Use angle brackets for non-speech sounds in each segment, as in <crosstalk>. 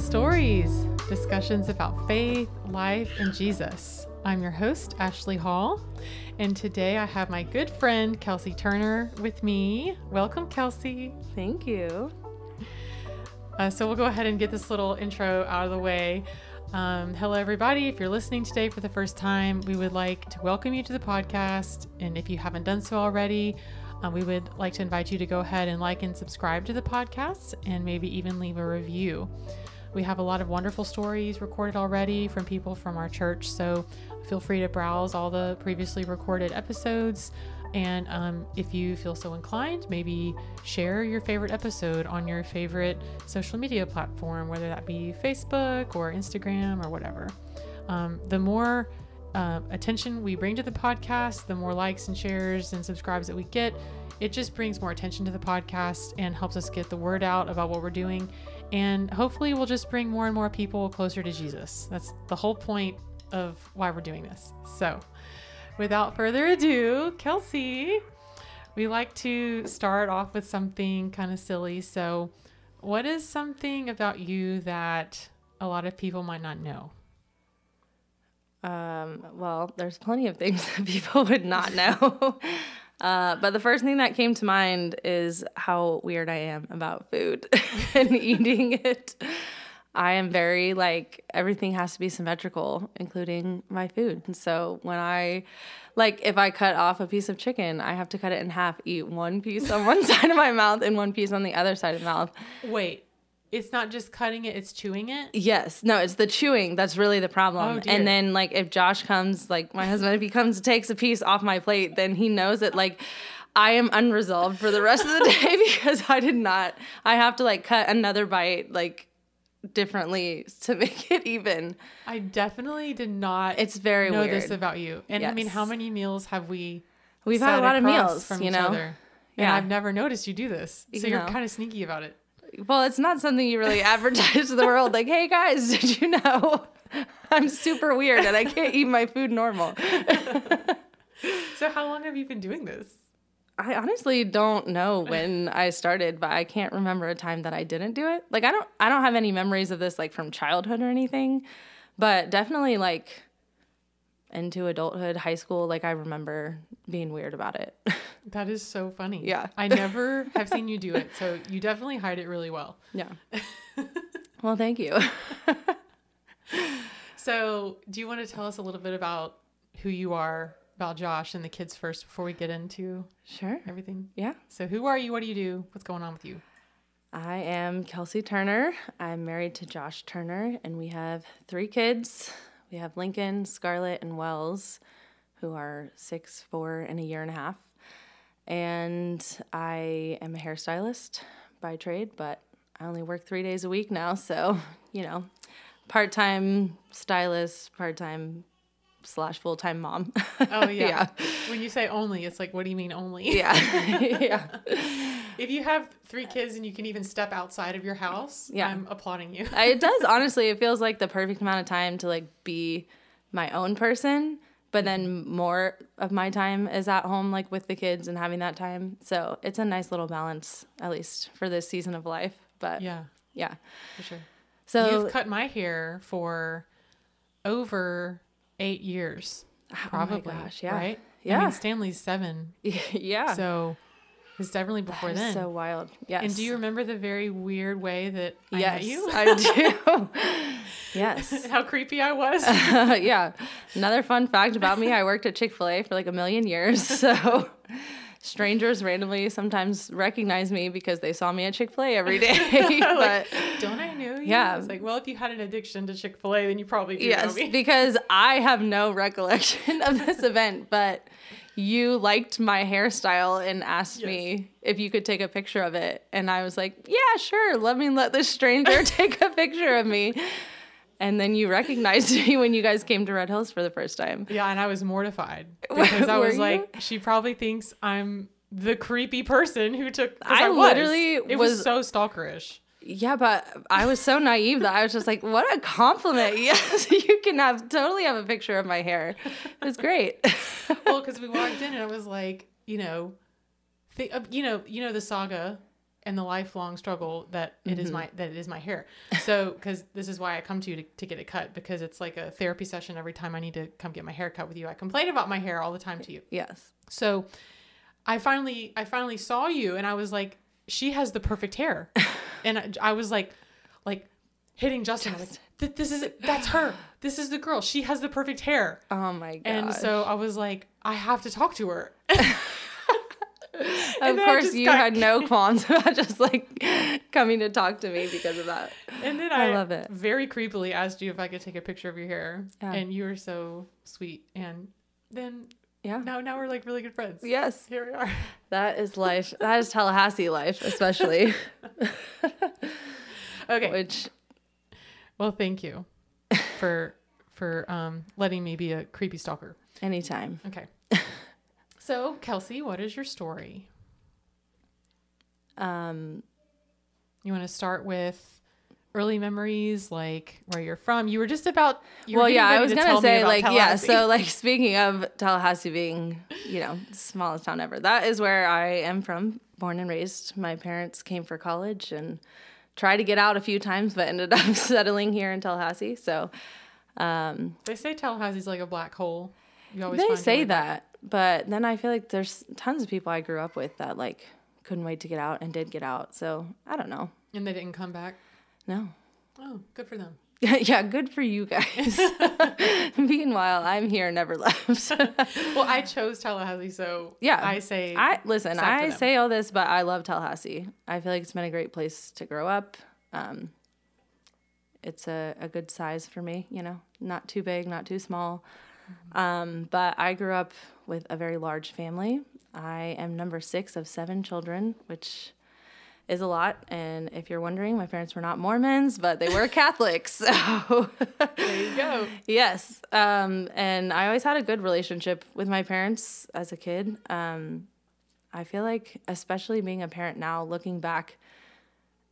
Stories, discussions about faith, life, and Jesus. I'm your host, Ashley Hall, and today I have my good friend, Kelsey Turner, with me. Welcome, Kelsey. Thank you. Uh, so we'll go ahead and get this little intro out of the way. Um, hello, everybody. If you're listening today for the first time, we would like to welcome you to the podcast. And if you haven't done so already, uh, we would like to invite you to go ahead and like and subscribe to the podcast and maybe even leave a review. We have a lot of wonderful stories recorded already from people from our church, so feel free to browse all the previously recorded episodes. And um, if you feel so inclined, maybe share your favorite episode on your favorite social media platform, whether that be Facebook or Instagram or whatever. Um, the more uh, attention we bring to the podcast, the more likes and shares and subscribes that we get, it just brings more attention to the podcast and helps us get the word out about what we're doing. And hopefully, we'll just bring more and more people closer to Jesus. That's the whole point of why we're doing this. So, without further ado, Kelsey, we like to start off with something kind of silly. So, what is something about you that a lot of people might not know? Um, well, there's plenty of things <laughs> that people would not know. <laughs> Uh, but the first thing that came to mind is how weird I am about food <laughs> and eating it. I am very like everything has to be symmetrical, including my food. And so when I like if I cut off a piece of chicken, I have to cut it in half, eat one piece on one <laughs> side of my mouth and one piece on the other side of the mouth. Wait, it's not just cutting it, it's chewing it? Yes. No, it's the chewing that's really the problem. Oh, and then like if Josh comes, like my husband, if he comes takes a piece off my plate, then he knows that like I am unresolved for the rest of the day <laughs> because I did not I have to like cut another bite like differently to <laughs> make it even. I definitely did not It's very know weird. this about you. And I mean, how many meals have we We've had a lot of meals, from you each know. other? And Yeah. I've never noticed you do this. So You you're know. kind of sneaky about it. Well, it's not something you really advertise to the world. Like, hey guys, did you know <laughs> I'm super weird and I can't eat my food normal? <laughs> So how long have you been doing this? I honestly don't know when I started, but I can't remember a time that I didn't do it. Like I don't I don't have any memories of this like from childhood or anything, but definitely like into adulthood, high school, like I remember being weird about it. <laughs> That is so funny. Yeah. I never have seen you do it. So you definitely hide it really well. yeah. <laughs> well, thank you. <laughs> So do you want to tell us a little bit about who you are, about Josh and the kids first before we get into Sure. everything? Yeah. So who are you? What do you do? What's going on with you? I am Kelsey Turner. I'm married to Josh Turner, and we have three kids. We have Lincoln, Scarlett, and Wells, who are six, four, and a year and a half. And I am a hairstylist by trade, but I only work three days a week now. So, you know, part time stylist, part time slash full time mom. Oh <laughs> yeah. Yeah. When you say only, it's like, what do you mean only? yeah. <laughs> <laughs> yeah. If you have three kids and you can even step outside of your house, Yeah. I'm applauding you. It <laughs> does honestly it feels like the perfect amount of time to like be my own person but then more of my time is at home like with the kids and having that time so it's a nice little balance at least for this season of life but yeah, Yeah, for sure. so You've cut my hair for over eight years, Oh my probably. gosh, yeah. Right? I mean, Stanley's seven, <laughs> yeah so it's definitely before That then. so wild yes and do you remember the very weird way that I yes met you? i do <laughs> yes How creepy I was. <laughs> yeah. Another fun fact about me, I worked at Chick-fil-A for like a million years. <laughs> So strangers randomly sometimes recognize me because they saw me at Chick-fil-A every day. but like, don't I know you? Yeah. It's like, well, if you had an addiction to Chick Fil A, then you probably do know yes, me. because I have no recollection of this event, but you liked my hairstyle and asked me if you could take a picture of it. And I was like, yeah, sure. Let me let this stranger <laughs> take a picture of me. And then you recognized <laughs> me when you guys came to Red Hills for the first time. Yeah, and I was mortified <laughs> because I was you? like, she probably thinks I'm the creepy person who took. 'cause I was. literally it was, was- so stalkerish. Yeah, but I was so naive that I was just like, what a compliment. <laughs> Yes, you can have totally have a picture of my hair. It was great. <laughs> Well, because we walked in and I was like, you know, th- uh, you know, you know the saga and the lifelong struggle that it is my that it is my hair. So because this is why I come to you to, to get it cut because it's like a therapy session every time I need to come get my hair cut with you. I complain about my hair all the time to you. Yes. So I finally I finally saw you and I was like, she has the perfect hair, <laughs> and I, I was like, like hitting Justin. I was like, "Th- this is that's her. This is the girl. She has the perfect hair. Oh my god. And so I was like, I have to talk to her. <laughs> of <laughs> course you got- had no qualms about just like coming to talk to me because of that. And then I I, love it. very creepily asked you if I could take a picture of your hair, Yeah. and you were so sweet. And then Yeah. now, now we're like really good friends. Yes. Here we are. <laughs> That is life. That is Tallahassee life, especially. <laughs> <laughs> Okay. Which Well, thank you for for um, letting me be a creepy stalker. anytime. Okay. So, Kelsey, what is your story? Um You want to start with early memories, like where you're from? You were just about. You were well, yeah, I was to gonna say like yeah. So like speaking of Tallahassee being you know the smallest town ever, that is where I am from, born and raised. My parents came for college and tried to get out a few times, but ended up <laughs> settling here in Tallahassee. So um, they say Tallahassee's like a black hole. You always they say way that, but then I feel like there's tons of people I grew up with that like couldn't wait to get out and did get out. So I don't know. and they didn't come back. No. Oh, good for them. <laughs> yeah, good for you guys. <laughs> Meanwhile, I'm here, never left. <laughs> Well, I chose Tallahassee, so Yeah. I say I listen. I say all this, but I love Tallahassee. I feel like it's been a great place to grow up. Um, it's a, a good size for me, you know, not too big, not too small. Um, but I grew up with a very large family. I am number six of seven children, which is a lot. And if you're wondering, my parents were not Mormons, but they were <laughs> Catholics. So there you go. <laughs> Yes. Um, and I always had a good relationship with my parents as a kid. Um, I feel like, especially being a parent now, looking back,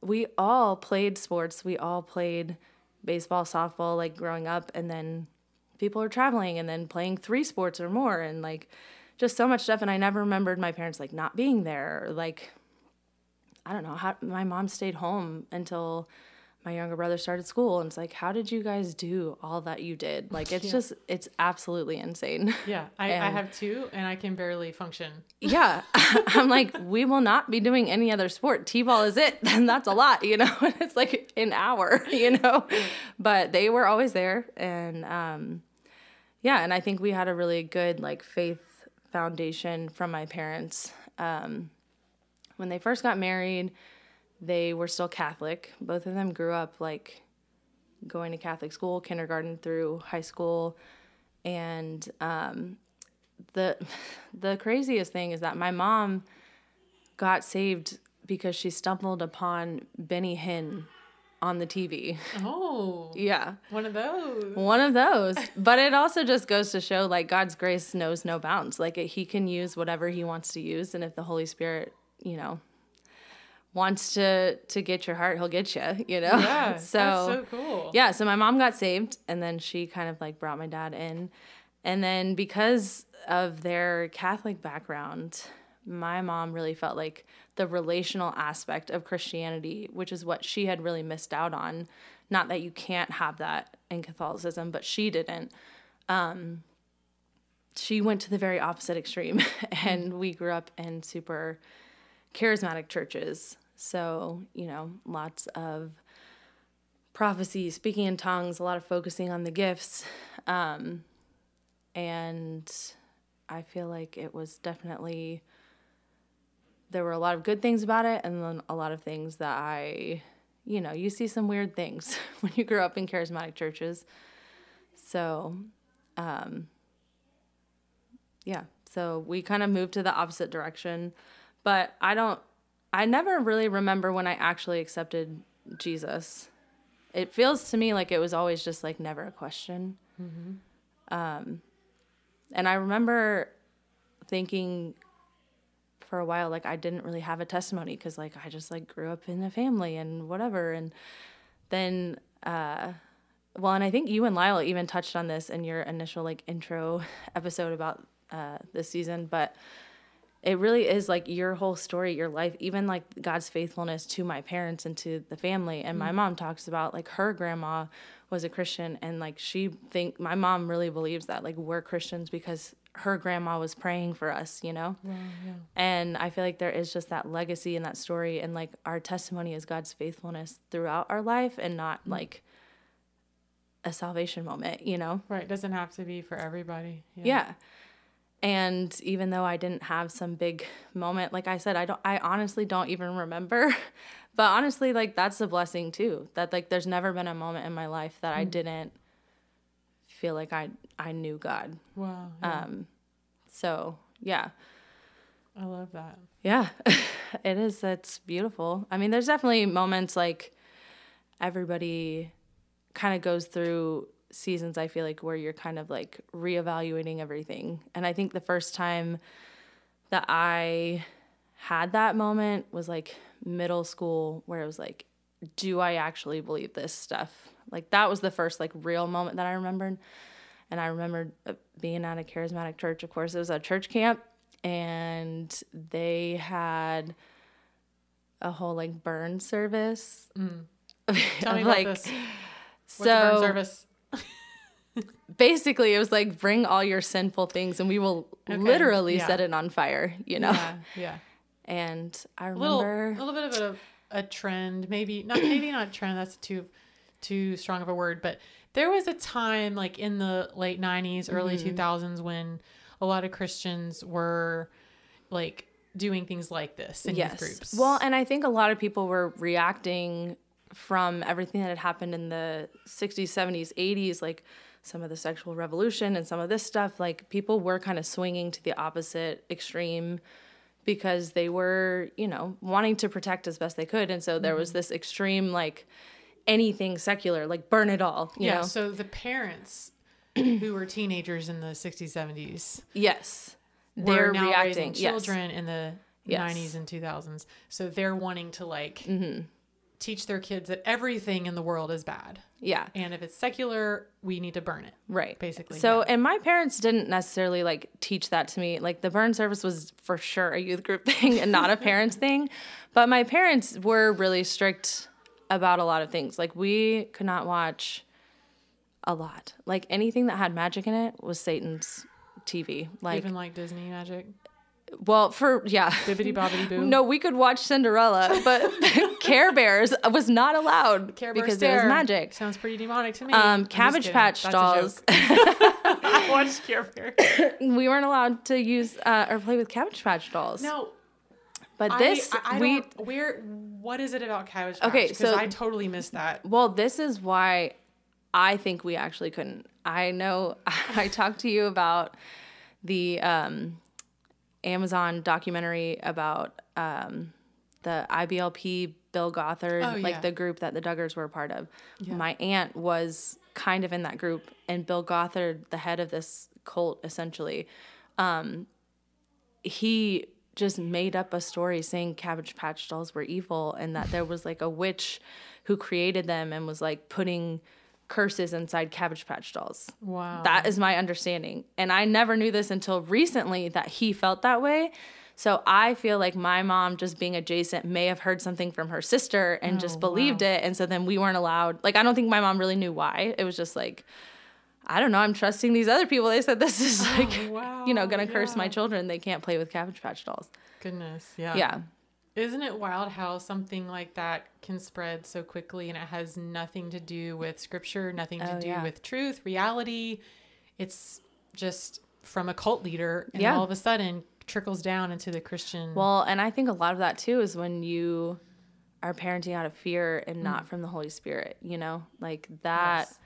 we all played sports. We all played baseball, softball, like growing up. And then people are traveling and then playing three sports or more and like just so much stuff. And I never remembered my parents like not being there. Or, like, I don't know how my mom stayed home until my younger brother started school and it's like how did you guys do all that you did? <laughs> Like it's Yeah. just it's absolutely insane. Yeah, I, I have two, and I can barely function. yeah <laughs> <laughs> i'm like we will not be doing any other sport. T-ball is it? And that's a lot you know? It's like an hour you know? But they were always there and um yeah and i think we had a really good like faith foundation from my parents. Um when they first got married they were still catholic both of them grew up like going to catholic school kindergarten through high school and um the <laughs> the craziest thing is that my mom got saved because she stumbled upon Benny Hinn on the TV. Oh, <laughs> Yeah. one of those. One of those. But it also just goes to show like God's grace knows no bounds. Like he can use whatever he wants to use and if the Holy Spirit, you know, wants to to get your heart, he'll get you, <laughs> you know. Yeah, <laughs> so that's so cool. yeah, so my mom got saved and then she kind of like brought my dad in. And then because of their Catholic background, my mom really felt like the relational aspect of Christianity, which is what she had really missed out on. Not that you can't have that in Catholicism, but she didn't. Um, she went to the very opposite extreme, <laughs> and we grew up in super charismatic churches. So, you know, lots of prophecy, speaking in tongues, a lot of focusing on the gifts. Um, and I feel like it was definitely, there were a lot of good things about it, and then a lot of things that I, you know, you see some weird things <laughs> when you grow up in charismatic churches. So, um, yeah, so we kind of moved to the opposite direction. But I don't, I never really remember when I actually accepted Jesus. It feels to me like it was always just like never a question. Um, and I remember thinking for a while like I didn't really have a testimony because like I just like grew up in a family and whatever. And then, uh, well, and I think you and Lyle even touched on this in your initial like intro <laughs> episode about uh, this season, but it really is like your whole story, your life, even like God's faithfulness to my parents and to the family. And my mm. mom talks about like her grandma was a Christian and like she think my mom really believes that like we're Christians because her grandma was praying for us, you know? Wow, yeah. And I feel like there is just that legacy in that story and like our testimony is God's faithfulness throughout our life and not mm. like a salvation moment, you know? Right. Doesn't have to be for everybody. Yeah. And even though I didn't have some big moment, like I said, I don't I honestly don't even remember. <laughs> but honestly, like that's a blessing too. That like there's never been a moment in my life that I didn't feel like I I knew God. Wow. yeah. Um so yeah. I love that. Yeah. <laughs> it is it's beautiful. I mean, there's definitely moments like everybody kind of goes through seasons I feel like where you're kind of like reevaluating everything. And I think the first time that I had that moment was like middle school where it was like do I actually believe this stuff? Like that was the first like real moment that I remembered. And I remembered uh, being at a charismatic church. Of course, it was a church camp and they had a whole like burn service. <laughs> Tell me about like this. so What's a burn service? Basically it was like bring all your sinful things and we will literally yeah. set it on fire you know Yeah. Yeah. <laughs> and i remember a little bit of a, a trend, maybe not, maybe not trend. That's too, too strong of a word. But there was a time, like in the late '90s, early Mm-hmm. 2000s, when a lot of Christians were like doing things like this in youth yes groups. well and i think a lot of people were reacting from everything that had happened in the 60s 70s 80s like some of the sexual revolution and some of this stuff like people were kind of swinging to the opposite extreme because they were you know wanting to protect as best they could and so there Mm-hmm. was this extreme like anything secular like burn it all you yeah. know So the parents <clears throat> who were teenagers in the 60s, 70s yes they're now reacting raising yes. children in the Yes. 90s and 2000s. So they're wanting to like Mm-hmm. teach their kids that everything in the world is bad. Yeah And if it's secular, we need to burn it. Right. Basically, So, and my parents didn't necessarily like teach that to me. Like the burn service was for sure a youth group <laughs> thing and not a parents <laughs> thing. But my parents were really strict about a lot of things. Like we could not watch a lot. Like anything that had magic in it was Satan's TV. Like, Even like Disney magic. Well, for yeah. Bibbity bobbity boo. <laughs> No, we could watch Cinderella, but <laughs> Care Bears was not allowed Care Bear because it was magic. Sounds pretty demonic to me. Um, Cabbage. Patch That's dolls. <laughs> I watched Care Bear. <coughs> we weren't allowed to use uh, or play with Cabbage Patch dolls. No, But I- this I, I we don't. Where? What is it about Cabbage Patch? Okay, so- I totally missed that. well, this is why I think we actually couldn't. I know I talked to you about the um, Amazon documentary about um, the IBLP Bill Gothard, Oh, like yeah. the group that the Duggars were a part of. My aunt was kind of in that group, and Bill Gothard, the head of this cult, essentially, um, he just made up a story saying Cabbage Patch dolls were evil and that there was like a witch who created them and was like putting curses inside Cabbage Patch dolls. Wow. That is my understanding. And I never knew this until recently that he felt that way. So I feel like my mom, just being adjacent, may have heard something from her sister and Oh, just believed it. And so then we weren't allowed. Like, I don't think my mom really knew why. It was just like, I don't know. I'm trusting these other people. They said this is <laughs> oh, like, wow, you know, gonna curse my children. They can't play with Cabbage Patch dolls. Goodness. Yeah. Yeah. Isn't it wild how something like that can spread so quickly and it has nothing to do with scripture, nothing to Oh, do yeah. with truth, reality? It's just from a cult leader and Yeah. all of a sudden trickles down into the Christian. Well, and I think a lot of that too is when you are parenting out of fear and not mm. from the Holy Spirit, you know? Like that Yes.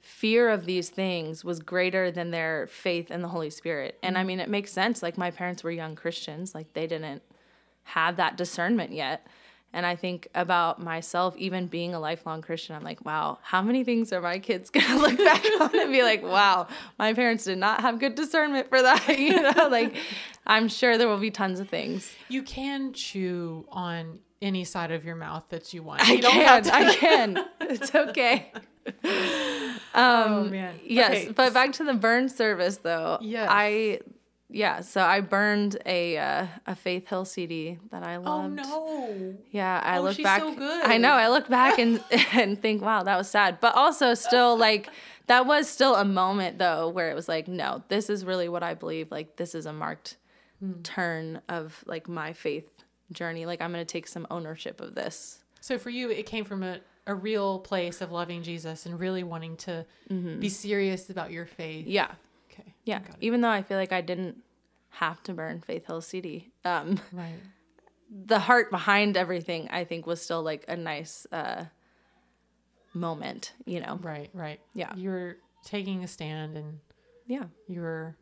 fear of these things was greater than their faith in the Holy Spirit. And I mm. mean, it makes sense. Like my parents were young Christians, like they didn't have that discernment yet. And I think about myself, even being a lifelong Christian, I'm like, wow, how many things are my kids <laughs> gonna look back on and be like, wow, my parents did not have good discernment for that, <laughs> you know? <laughs> Like, I'm sure there will be tons of things. you can chew on any side of your mouth that you want. I You don't can, to- I can. It's okay. oh man. Yes, Okay, but back to the burn service though. Yes. I yeah, so I burned a uh, a Faith Hill CD that I loved. Oh no. Yeah, I Oh, look she's back. so good. I know. I look back and <laughs> and think, wow, that was sad. But also, still like that was still a moment though where it was like, no, this is really what I believe. Like this is a marked Hmm. turn of like my faith journey. Like I'm gonna take some ownership of this. So for you, it came from a, a real place of loving Jesus and really wanting to be serious about your faith. Mm-hmm. Yeah. Yeah. Even though I feel like I didn't have to burn Faith Hill CD. Um, Right. <laughs> the heart behind everything, I think, was still like a nice uh, moment. You know. Right. Right. Yeah. You're taking a stand and Yeah. you're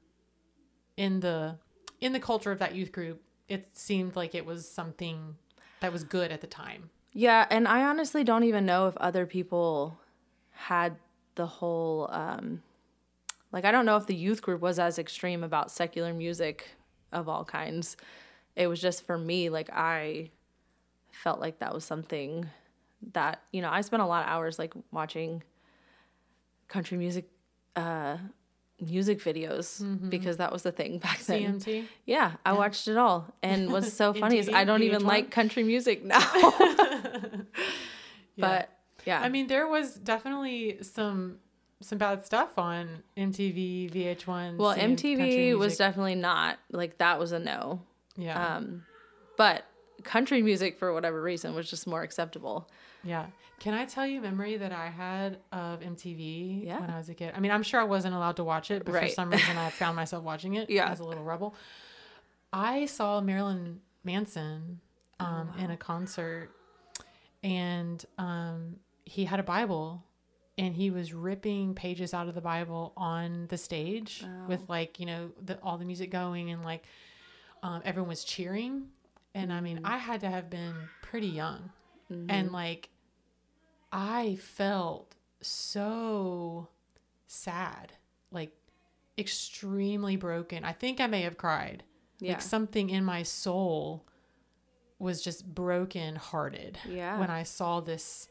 in the in the culture of that youth group. It seemed like it was something that was good at the time. Yeah, and I honestly don't even know if other people had the whole um like I don't know if the youth group was as extreme about secular music of all kinds. It was just for me like I felt like that was something that, you know, I spent a lot of hours like watching country music uh music videos because that was the thing <laughs> back then. CMT. Yeah, I watched it all. And what's so <laughs> funny is I don't even like country music now. <laughs> But yeah. I mean, there was definitely some some bad stuff on MTV, VH1. well, MTV was definitely not like that was a no. yeah, Um, but country music for whatever reason was just more acceptable. yeah. Can I tell you a memory that I had of MTV Yeah. when I was a kid? I mean, I'm sure I wasn't allowed to watch it, but for some reason I <laughs> found myself watching it Yeah. as a little rebel. I saw Marilyn Manson Oh, um, in a concert, and um, he had a Bible, and he was ripping pages out of the Bible on the stage with like you know the, all the music going and like um, everyone was cheering, and I mean I had to have been pretty young, and like I felt so sad, like extremely broken. I think I may have cried. Yeah. Like something in my soul was just broken hearted Yeah. when I saw this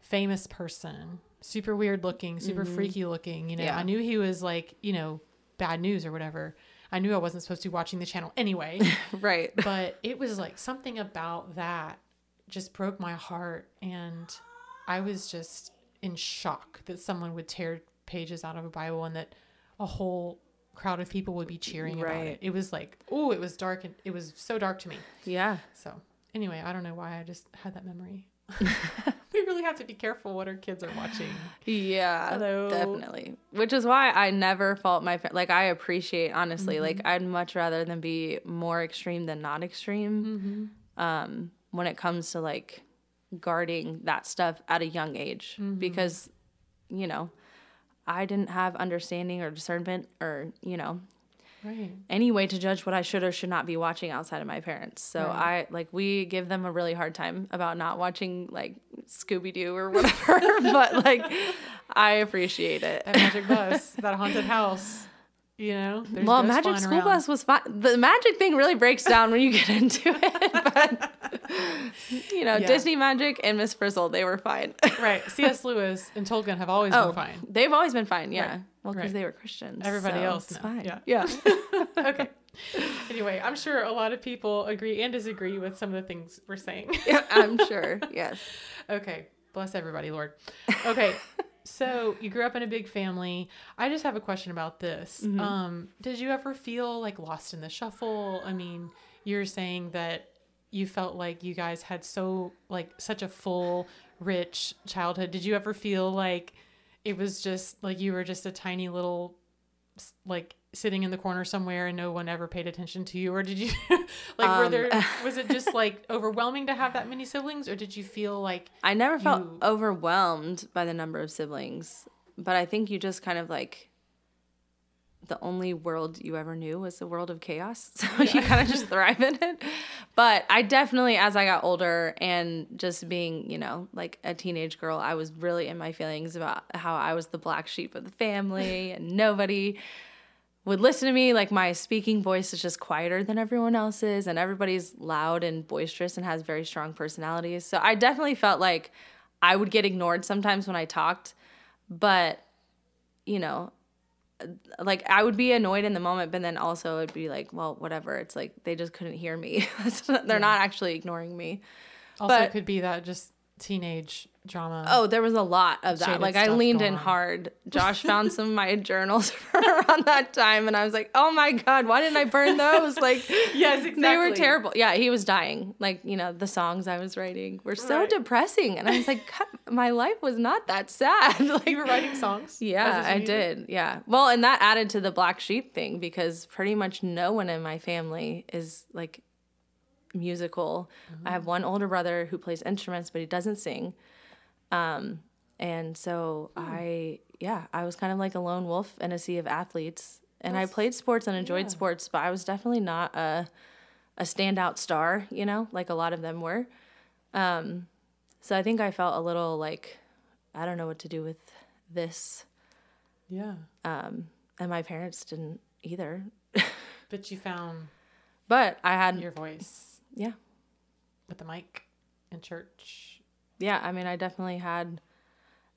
famous person, super weird looking, super freaky looking. You know, Mm-hmm. Yeah. I knew he was like, you know, bad news or whatever. I knew I wasn't supposed to be watching the channel anyway, <laughs> right. but it was like something about that just broke my heart. And I was just in shock that someone would tear pages out of a Bible and that a whole crowd of people would be cheering about it. It was like, oh, it was dark and it was so dark to me. Yeah. So anyway, I don't know why I just had that memory. <laughs> really have to be careful what our kids are watching. Yeah, Hello. definitely. Which is why I never fault my like I appreciate honestly. Like Mm-hmm. I'd much rather than be more extreme than not extreme. Mm-hmm. Um, when it comes to like guarding that stuff at a young age, Mm-hmm. because you know I didn't have understanding or discernment or you know Right. any way to judge what I should or should not be watching outside of my parents. So I like we give them a really hard time about not watching like Scooby Doo or <laughs> whatever, but like I appreciate it. That magic <laughs> bus, that haunted house. You know, there's Well, Magic School around. Bus was fine. The magic thing really breaks down when you get <laughs> into it, but you know, Yeah. Disney Magic and Miss Frizzle, they were fine. <laughs> Right. C.S. Lewis and Tolkien have always oh, been fine. they've always been fine. Yeah, Right. well, because Right. they were Christians. Everybody so else it's now. fine. Yeah. yeah. <laughs> Okay. Anyway, I'm sure a lot of people agree and disagree with some of the things we're saying. Yeah, I'm sure. Yes. Okay. Bless everybody, Lord. Okay. So you grew up in a big family. I just have a question about this. Mm-hmm. Um, did you ever feel like lost in the shuffle? I mean, you're saying that you felt like you guys had so like such a full, rich childhood. Did you ever feel like it was just like you were just a tiny little like sitting in the corner somewhere and no one ever paid attention to you or did you <laughs> like were Um, there <laughs> was it just like overwhelming to have that many siblings or did you feel like I never felt You- overwhelmed by the number of siblings, but I think you just kind of like the only world you ever knew was the world of chaos. <laughs> So you kind of just thrive in it. But I definitely, as I got older and just being, you know, like a teenage girl, I was really in my feelings about how I was the black sheep of the family and nobody would listen to me. Like my speaking voice is just quieter than everyone else's, and everybody's loud and boisterous and has very strong personalities. So I definitely felt like I would get ignored sometimes when I talked, but you know, like I would be annoyed in the moment, but then also it'd be like, well, whatever. It's like they just couldn't hear me. <laughs> They're not actually ignoring me. Also, But- it could be that just teenage drama. Oh, there was a lot of that. Like I leaned in on. hard. <laughs> Josh found some of my journals <laughs> from around that time, and I was like, "Oh my god, why didn't I burn those?" Like, <laughs> Yes, exactly. they were terrible. Yeah, he was dying. Like, you know, the songs I was writing were so Right. depressing, and I was like, "My life was not that sad." like, you were writing songs. yeah, I did. Yeah. Well, and that added to the black sheep thing because pretty much no one in my family is like musical. I have mm-hmm. one older brother who plays instruments, but he doesn't sing. Um, and so I, yeah, I was kind of like a lone wolf in a sea of athletes. And I played sports and enjoyed yeah. sports, but I was definitely not a a standout star, you know, like a lot of them were. Um, so I think I felt a little like I don't know what to do with this Yeah, um, and my parents didn't either. <laughs> but you found But I had, your voice yeah, with the mic in church. Yeah. I mean, I definitely had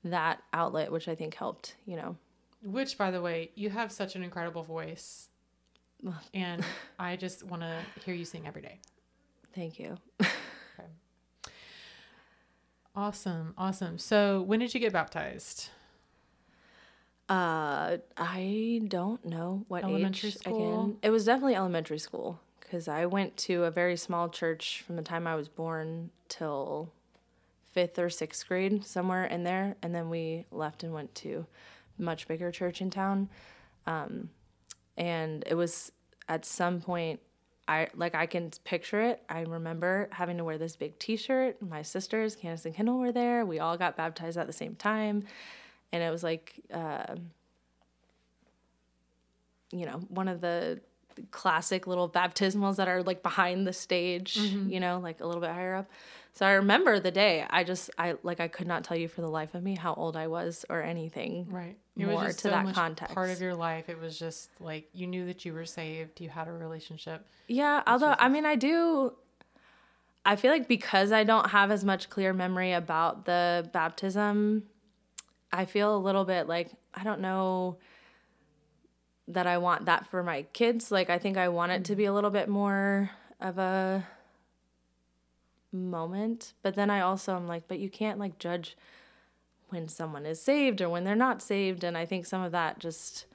that outlet, which I think helped. You know, Which, by the way, you have such an incredible voice, <laughs> and I just want to hear you sing every day. thank you. Awesome, awesome. So, when did you get baptized? Uh, I don't know what Elementary age school? again. It was definitely elementary school because I went to a very small church from the time I was born till fifth or sixth grade, somewhere in there, and then we left and went to a much bigger church in town. Um, and it was at some point I like I can picture it. I remember having to wear this big T-shirt. My sisters, Candace and Kendall, were there. We all got baptized at the same time, and it was like, uh, you know, one of the classic little baptismals that are like behind the stage. Mm-hmm. You know, like a little bit higher up. So I remember the day. I just I like I could not tell you for the life of me how old I was or anything. Right. More to that context. Part of your life. It was just like you knew that you were saved. You had a relationship. Yeah, although I mean I do I feel like because I don't have as much clear memory about the baptism, I feel a little bit like I don't know that I want that for my kids. Like I think I want it to be a little bit more of a moment, but then I also am like but you can't like judge when someone is saved or when they're not saved and I think some of that just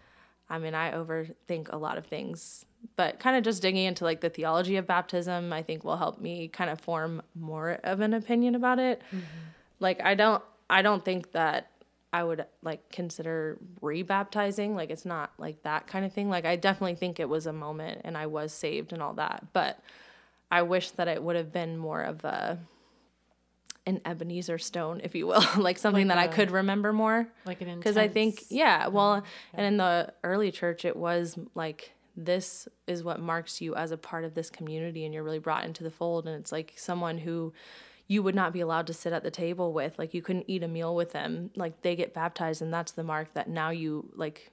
I mean, I overthink a lot of things, but kind of just digging into like the theology of baptism, I think will help me kind of form more of an opinion about it. Mm-hmm. Like I don't I don't think that I would like consider rebaptizing, like it's not like that kind of thing. Like I definitely think it was a moment and I was saved and all that, but I wish that it would have been more of a an Ebenezer stone, if you will, <laughs> like something Like that I a- could remember more. Like an because I think yeah, well, and in the early church, it was like this is what marks you as a part of this community, and you're really brought into the fold, and it's like someone who you would not be allowed to sit at the table with, like you couldn't eat a meal with them, like they get baptized, and that's the mark that now you like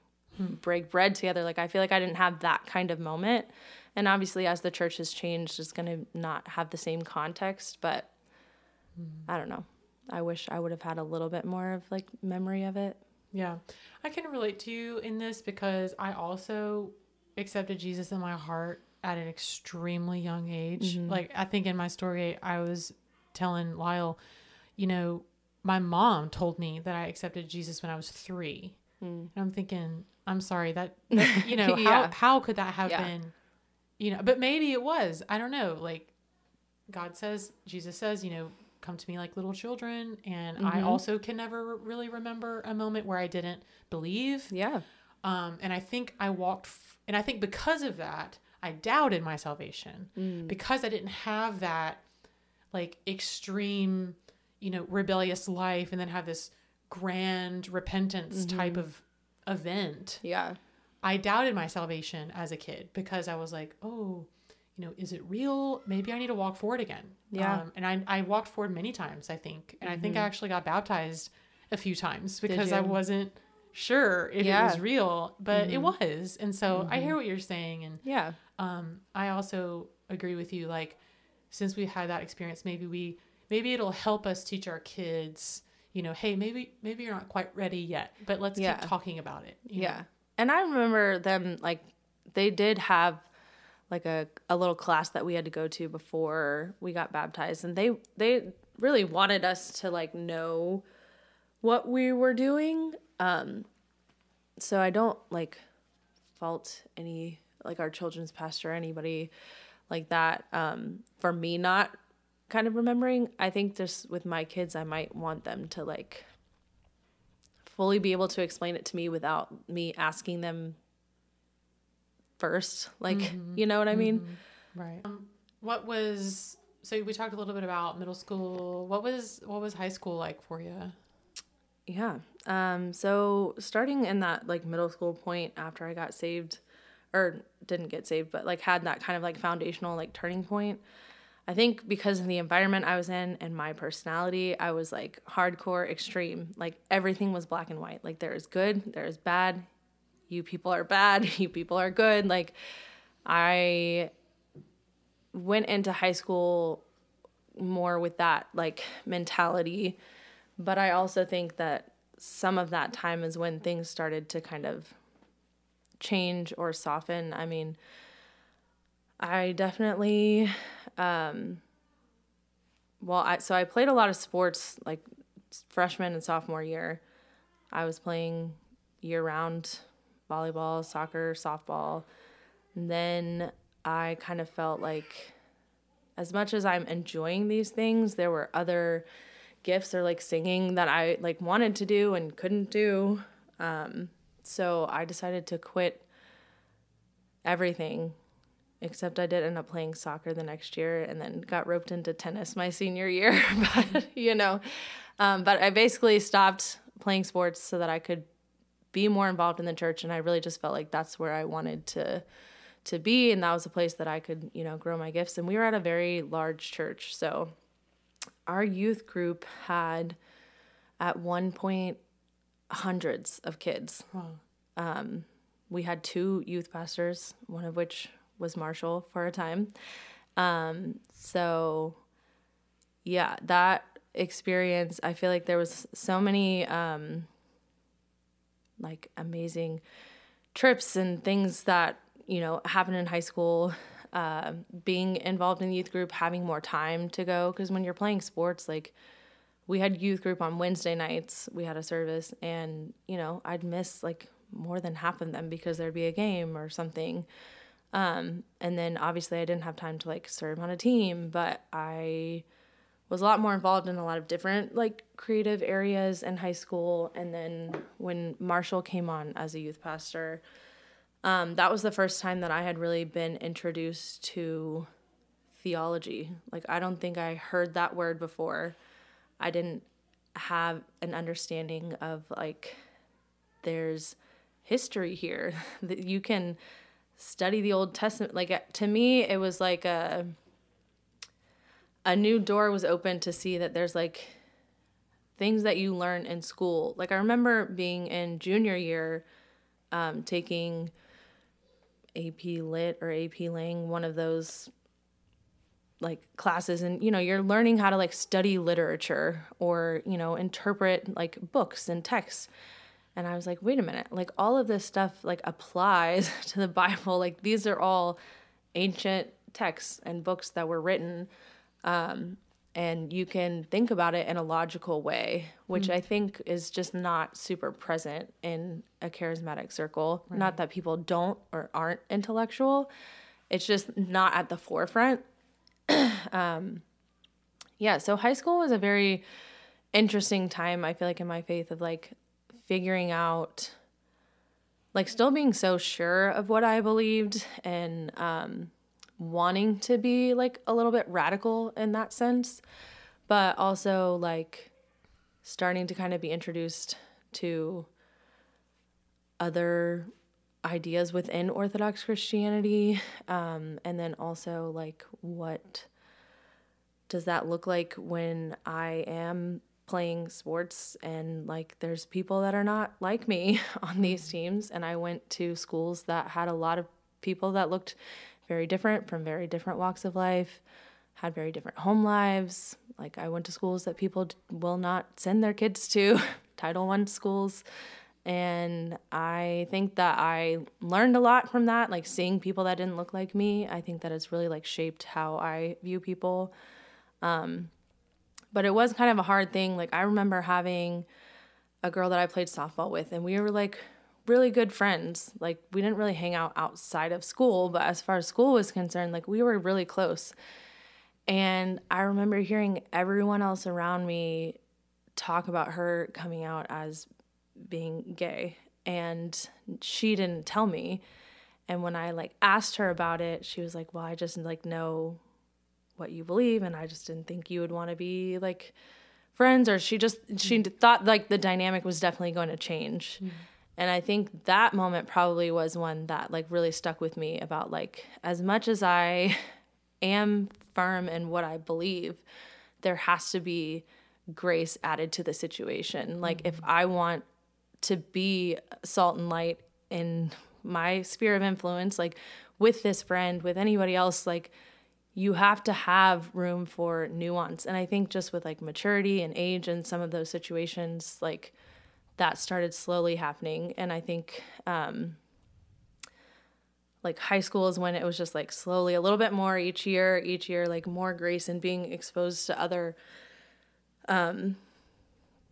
break bread together. Like I feel like I didn't have that kind of moment, and obviously as the church has changed, it's gonna not have the same context, but I don't know. I wish I would have had a little bit more of like memory of it. Yeah. I can relate to you in this because I also accepted Jesus in my heart at an extremely young age. Mm-hmm. Like, I think in my story, I was telling Lyle, you know, my mom told me that I accepted Jesus when I was three. And I'm thinking, I'm sorry, that, <laughs> that- you know, how, Mm. How could that have Yeah. been, you know, but maybe it was. I don't know. Like, God says, Jesus says, you know, come to me like little children. And Mm-hmm. I also can never really remember a moment where I didn't believe. Yeah. Um, and I think I walked, f- and I think because of that, I doubted my salvation Mm. because I didn't have that like extreme, you know, rebellious life and then have this grand repentance type Mm-hmm. of event. Yeah. I doubted my salvation as a kid because I was like, oh, you know, is it real? Maybe I need to walk forward again. Yeah. Mm-hmm. Um, and I, I walked forward many times, I think. And I think I actually got baptized a few times because I wasn't sure if it Yeah. Mm-hmm. was real, but it was. And so I hear what you're saying. And Yeah. um, I also agree with you. Like, since we had that experience, maybe we, maybe it'll help us teach our kids, you know, hey, maybe, maybe you're not quite ready yet, but let's Yeah. keep talking about it. you know? Yeah. and I remember them like they did have like a, a little class that we had to go to before we got baptized and they they really wanted us to like know what we were doing um so i don't like fault any like our children's pastor or anybody like that um for me not kind of remembering i think just with my kids i might want them to like fully be able to explain it to me without me asking them first. Like, mm-hmm. you know what I mean? Mm-hmm. Right. Um, what was so we talked a little bit about middle school. What was what was high school like for you? Yeah. Um so starting in that like middle school point after I got saved or didn't get saved, but like had that kind of like foundational like turning point. I think because of the environment I was in and my personality, I was like hardcore extreme. Like everything was black and white. Like there is good, there is bad, you people are bad, <laughs> you people are good. Like I went into high school more with that like mentality, but I also think that some of that time is when things started to kind of change or soften. I mean, I definitely um well, I so I played a lot of sports like freshman and sophomore year. I was playing year round volleyball, soccer, softball. And then I kind of felt like as much as I'm enjoying these things, there were other gifts or like singing that I like wanted to do and couldn't do. Um, so I decided to quit everything except I did end up playing soccer the next year and then got roped into tennis my senior year. <laughs> but, you know, um, but I basically stopped playing sports so that I could be more involved in the church and I really just felt like that's where I wanted to to be and that was a place that I could, you know, grow my gifts and we were at a very large church. So our youth group had at one point hundreds of kids. Wow. Um, we had two youth pastors, one of which was Marshall for a time. Um, so yeah, that experience, I feel like there was so many um, like amazing trips and things that you know happen in high school uh, being involved in the youth group having more time to go because when you're playing sports like we had youth group on wednesday nights. We had a service and you know i'd miss like more than half of them because there'd be a game or something. Um, and then obviously i didn't have time to like serve on a team but i was a lot more involved in a lot of different like creative areas in high school. And then when marshall came on as a youth pastor um, that was the first time that i had really been introduced to theology. Like i don't think i heard that word before i didn't have an understanding of like there's history here <laughs> that you can study the old testament like to me it was like a a new door was opened to see that there's like things that you learn in school. Like I remember being in junior year, um, taking AP Lit or AP Lang, one of those like classes, and you know you're learning how to like study literature or you know interpret like books and texts. And I was like, wait a minute, like all of this stuff like applies <laughs> to the Bible. Like these are all ancient texts and books that were written um, and you can think about it in a logical way, which mm-hmm. I think is just not super present in a charismatic circle. Right. Not that people don't or aren't intellectual, it's just not at the forefront. <clears throat> um, yeah, so high school was a very interesting time, I feel like, in my faith of like figuring out, like, still being so sure of what I believed and, um, wanting to be like a little bit radical in that sense, but also like starting to kind of be introduced to other ideas within Orthodox Christianity. Um, and then also like what does that look like when I am playing sports and like there's people that are not like me <laughs> on these teams and I went to schools that had a lot of people that looked very different from very different walks of life, had very different home lives. Like I went to schools that people will not send their kids to, <laughs> Title One schools, And I think that I learned a lot from that, like seeing people that didn't look like me. I think that it's really like shaped how I view people. Um, but it was kind of a hard thing. Like I remember having a girl that I played softball with, and we were like really good friends. Like we didn't really hang out outside of school, but as far as school was concerned, like we were really close. And I remember hearing everyone else around me talk about her coming out as being gay and she didn't tell me and when i like asked her about it she was like well i just like know what you believe and i just didn't think you would want to be like friends or she just she thought like the dynamic was definitely going to change mm-hmm. and i think that moment probably was one that like really stuck with me about like as much as i am firm in what i believe there has to be grace added to the situation like mm-hmm. if i want to be salt and light in my sphere of influence, like with this friend, with anybody else, like you have to have room for nuance. And I think just with like maturity and age and some of those situations, like that started slowly happening. And I think, um, like high school is when it was just like slowly a little bit more each year, each year, like more grace and being exposed to other um,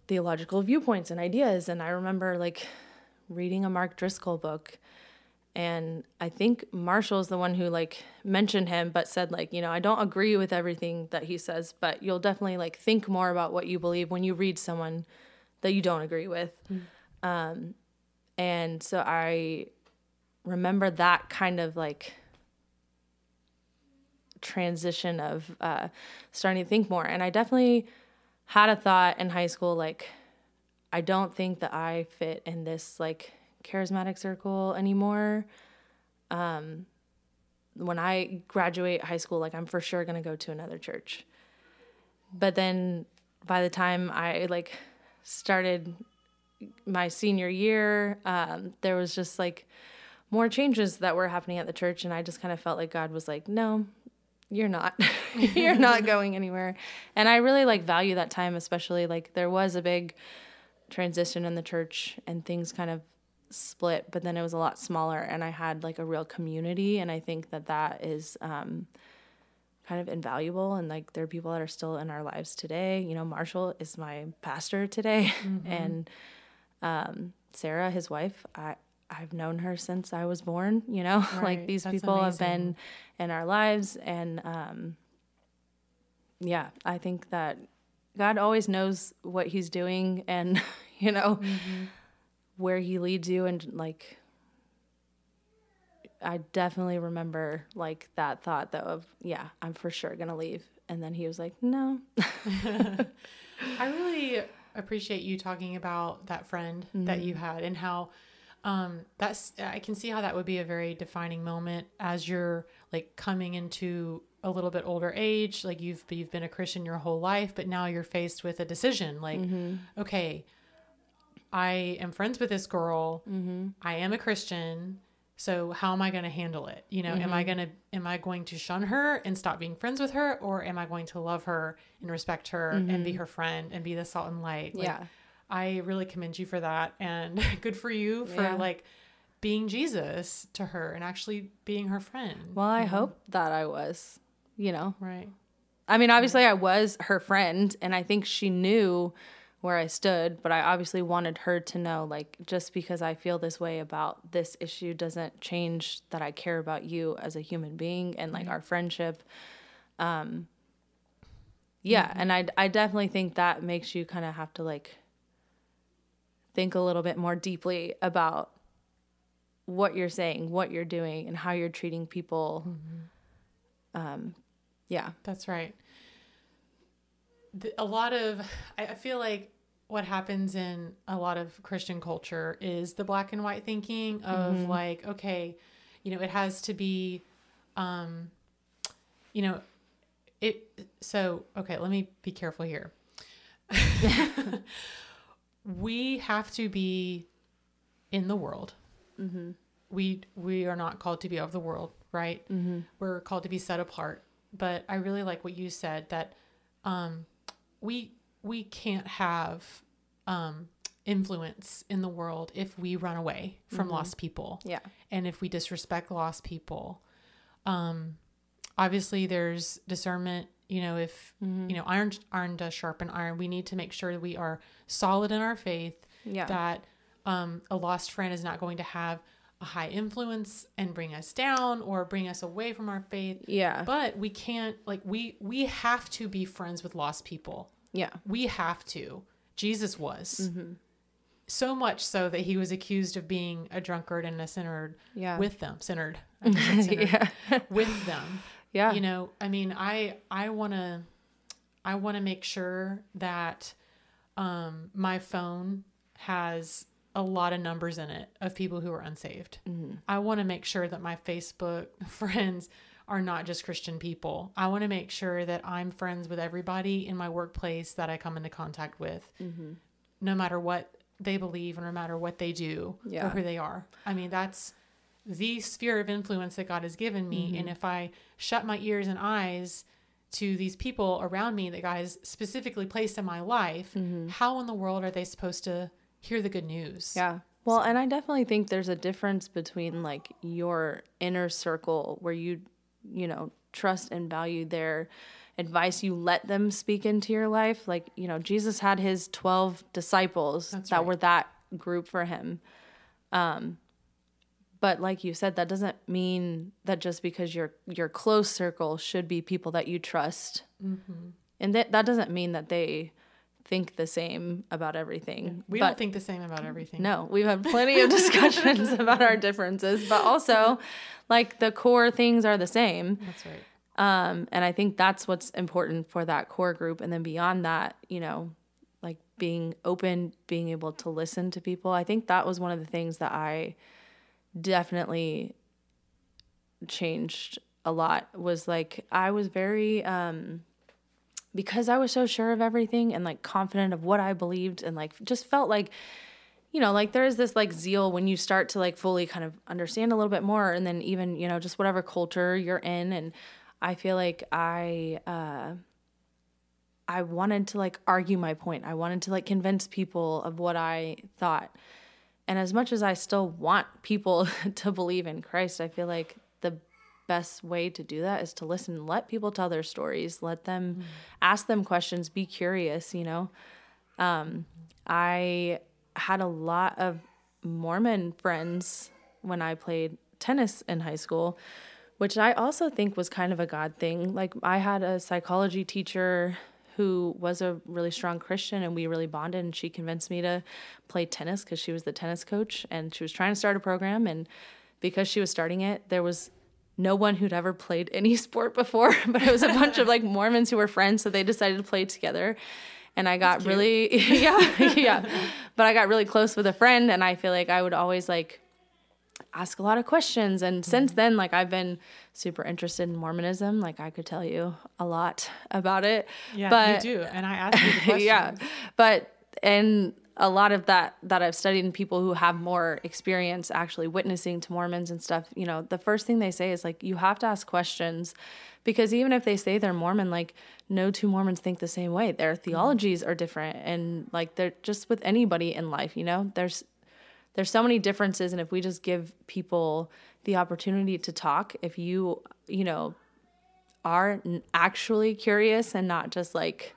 theological viewpoints and ideas. And I remember like reading a Mark Driscoll book. And I think Marshall is the one who like mentioned him, but said like, you know, I don't agree with everything that he says, but you'll definitely like think more about what you believe when you read someone that you don't agree with. Mm. Um, and so I remember that kind of like transition of uh, starting to think more. And I definitely had a thought in high school like I don't think that I fit in this like charismatic circle anymore. Um when I graduate high school like I'm for sure to go to another church. But then by the time I like started my senior year, um, there was just like more changes that were happening at the church and I just kind of felt like God was like, "No, you're not. <laughs> You're <laughs> not going anywhere. And i really like value that time especially like there was a big transition in the church and things kind of split but then it was a lot smaller and i had like a real community. And i think that that is um, kind of invaluable. And like there are people that are still in our lives today. You know marshall is my pastor today. <laughs> Mm-hmm. and um, sarah his wife i I've known her since I was born, you know, <laughs> right. like these That's people amazing. have been in our lives. And um, yeah, I think that God always knows what he's doing and, <laughs> you know, mm-hmm. where he leads you. And like, I definitely remember like that thought though of, yeah, I'm for sure going to leave. And then he was like, no. <laughs> I really appreciate you talking about that friend mm-hmm. that you had and how um, that's I can see how that would be a very defining moment as you're like coming into a little bit older age, like you've you've been a Christian your whole life, but now you're faced with a decision. Like, mm-hmm. okay, I am friends with this girl. Mm-hmm. I am a Christian. So how am I going to handle it? You know, mm-hmm. am I mm-hmm. going to am I going to shun her and stop being friends with her, or am I going to love her and respect her and be mm-hmm. her friend and be the salt and light? Like, yeah I really commend you for that. And <laughs> good for you for yeah. like being Jesus to her and actually being her friend. Well, I know? hope that I was, you know. Right. I mean, obviously, I was her friend, and I think she knew where I stood, but I obviously wanted her to know like, just because I feel this way about this issue doesn't change that I care about you as a human being and like right. our friendship. Um, yeah, mm-hmm. and I, I definitely think that makes you kind of have to like think a little bit more deeply about what you're saying, what you're doing, and how you're treating people. Mm-hmm. Um, yeah, that's right. The, a lot of, I feel like what happens in a lot of Christian culture is the black and white thinking of mm-hmm. like, okay, you know, it has to be, um, you know, it. So okay, let me be careful here. <laughs> <laughs> we have to be in the world. Mm-hmm. We we are not called to be of the world, right? Mm-hmm. We're called to be set apart. But I really like what you said that um, we we can't have um, influence in the world if we run away from lost people Yeah. and if we disrespect lost people. Um, obviously, there's discernment. You know, if you know iron iron does sharpen iron, we need to make sure that we are solid in our faith. Yeah. That um, a lost friend is not going to have a high influence and bring us down or bring us away from our faith. Yeah. But we can't like we we have to be friends with lost people. yeah. We have to. Jesus was. Mm-hmm. So much so that he was accused of being a drunkard and a sinner Yeah. with them. Sinnered. I <laughs> sinnered. yeah. with them. Yeah. You know, I mean, I I want to I want to make sure that um my phone has a lot of numbers in it of people who are unsaved. I want to make sure that my Facebook <laughs> friends are not just Christian people. I want to make sure that I'm friends with everybody in my workplace that I come into contact with, no matter what they believe and no matter what they do or who they are. I mean, that's the sphere of influence that God has given me. And if I shut my ears and eyes to these people around me that God has specifically placed in my life, how in the world are they supposed to hear the good news? Yeah. Well, and I definitely think there's a difference between like your inner circle where you, you know, trust and value their advice, you let them speak into your life. Like, you know, Jesus had his 12 disciples That's that right. were that group for him. Um but like you said that doesn't mean that just because your your close circle should be people that you trust. Mm-hmm. And that that doesn't mean that they think the same about everything. We but don't think the same about everything. no, we've had plenty of <laughs> discussions <laughs> about our differences, but also like the core things are the same. That's right. Um, and I think that's what's important for that core group. And then beyond that, you know, like being open, being able to listen to people. I think that was one of the things that I definitely changed a lot was like I was very um because I was so sure of everything and like confident of what I believed and like just felt like you know like there is this like zeal when you start to like fully kind of understand a little bit more and then even you know just whatever culture you're in and I feel like I uh I wanted to like argue my point. I wanted to like convince people of what I thought. And as much as I still want people <laughs> to believe in Christ, I feel like the best way to do that is to listen, let people tell their stories, let them ask them questions, be curious, you know. Um, I had a lot of Mormon friends when I played tennis in high school, which I also think was kind of a God thing. Like, I had a psychology teacher who was a really strong Christian and we really bonded and she convinced me to play tennis because she was the tennis coach and she was trying to start a program and because she was starting it there was no one who'd ever played any <laughs> sport before <laughs> but it was a bunch of like Mormons who were friends so they decided to play together and I got really <laughs> yeah yeah. But I got really close with a friend and I feel like I would always like ask a lot of questions and since mm-hmm. then like I've been super interested in Mormonism like I could tell you a lot <laughs> about it Yeah, but you do. And I asked you the <laughs> questions. yeah but and a lot of that that I've studied in people who have more experience actually witnessing to Mormons and stuff, you know, the first thing they say is like you have to ask questions because even if they say they're Mormon, like no two Mormons think the same way. Their mm-hmm. theologies are different and like they're just with anybody in life, you know. There's there's so many differences and if we just give people the opportunity to talk, if you, you know, are actually curious and not just like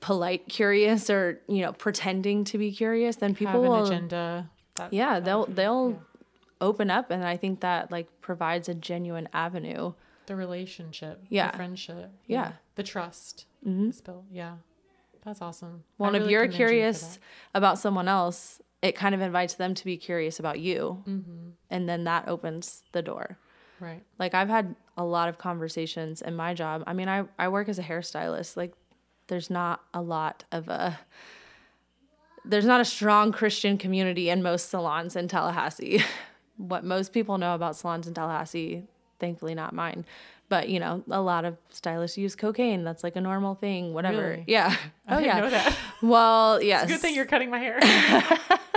polite curious or you know pretending to be curious then people Have an will agenda. That, yeah they'll they'll open up and i think that like provides a genuine avenue the relationship. Yeah. The friendship. Yeah. The trust. Mm-hmm. Yeah. That's awesome. well I and if really you're curious about someone else it kind of invites them to be curious about you. Mm-hmm. and then that opens the door. Right. like i've had a lot of conversations in my job. I mean i, I work as a hairstylist. Like there's not a lot of a there's not a strong christian community in most salons in tallahassee. <laughs> What most people know about salons in tallahassee thankfully not mine. But you know a lot of stylists use cocaine. That's like a normal thing whatever. Really? yeah. <laughs> I oh didn't yeah. know that. well yes Good thing you're cutting my hair. <laughs>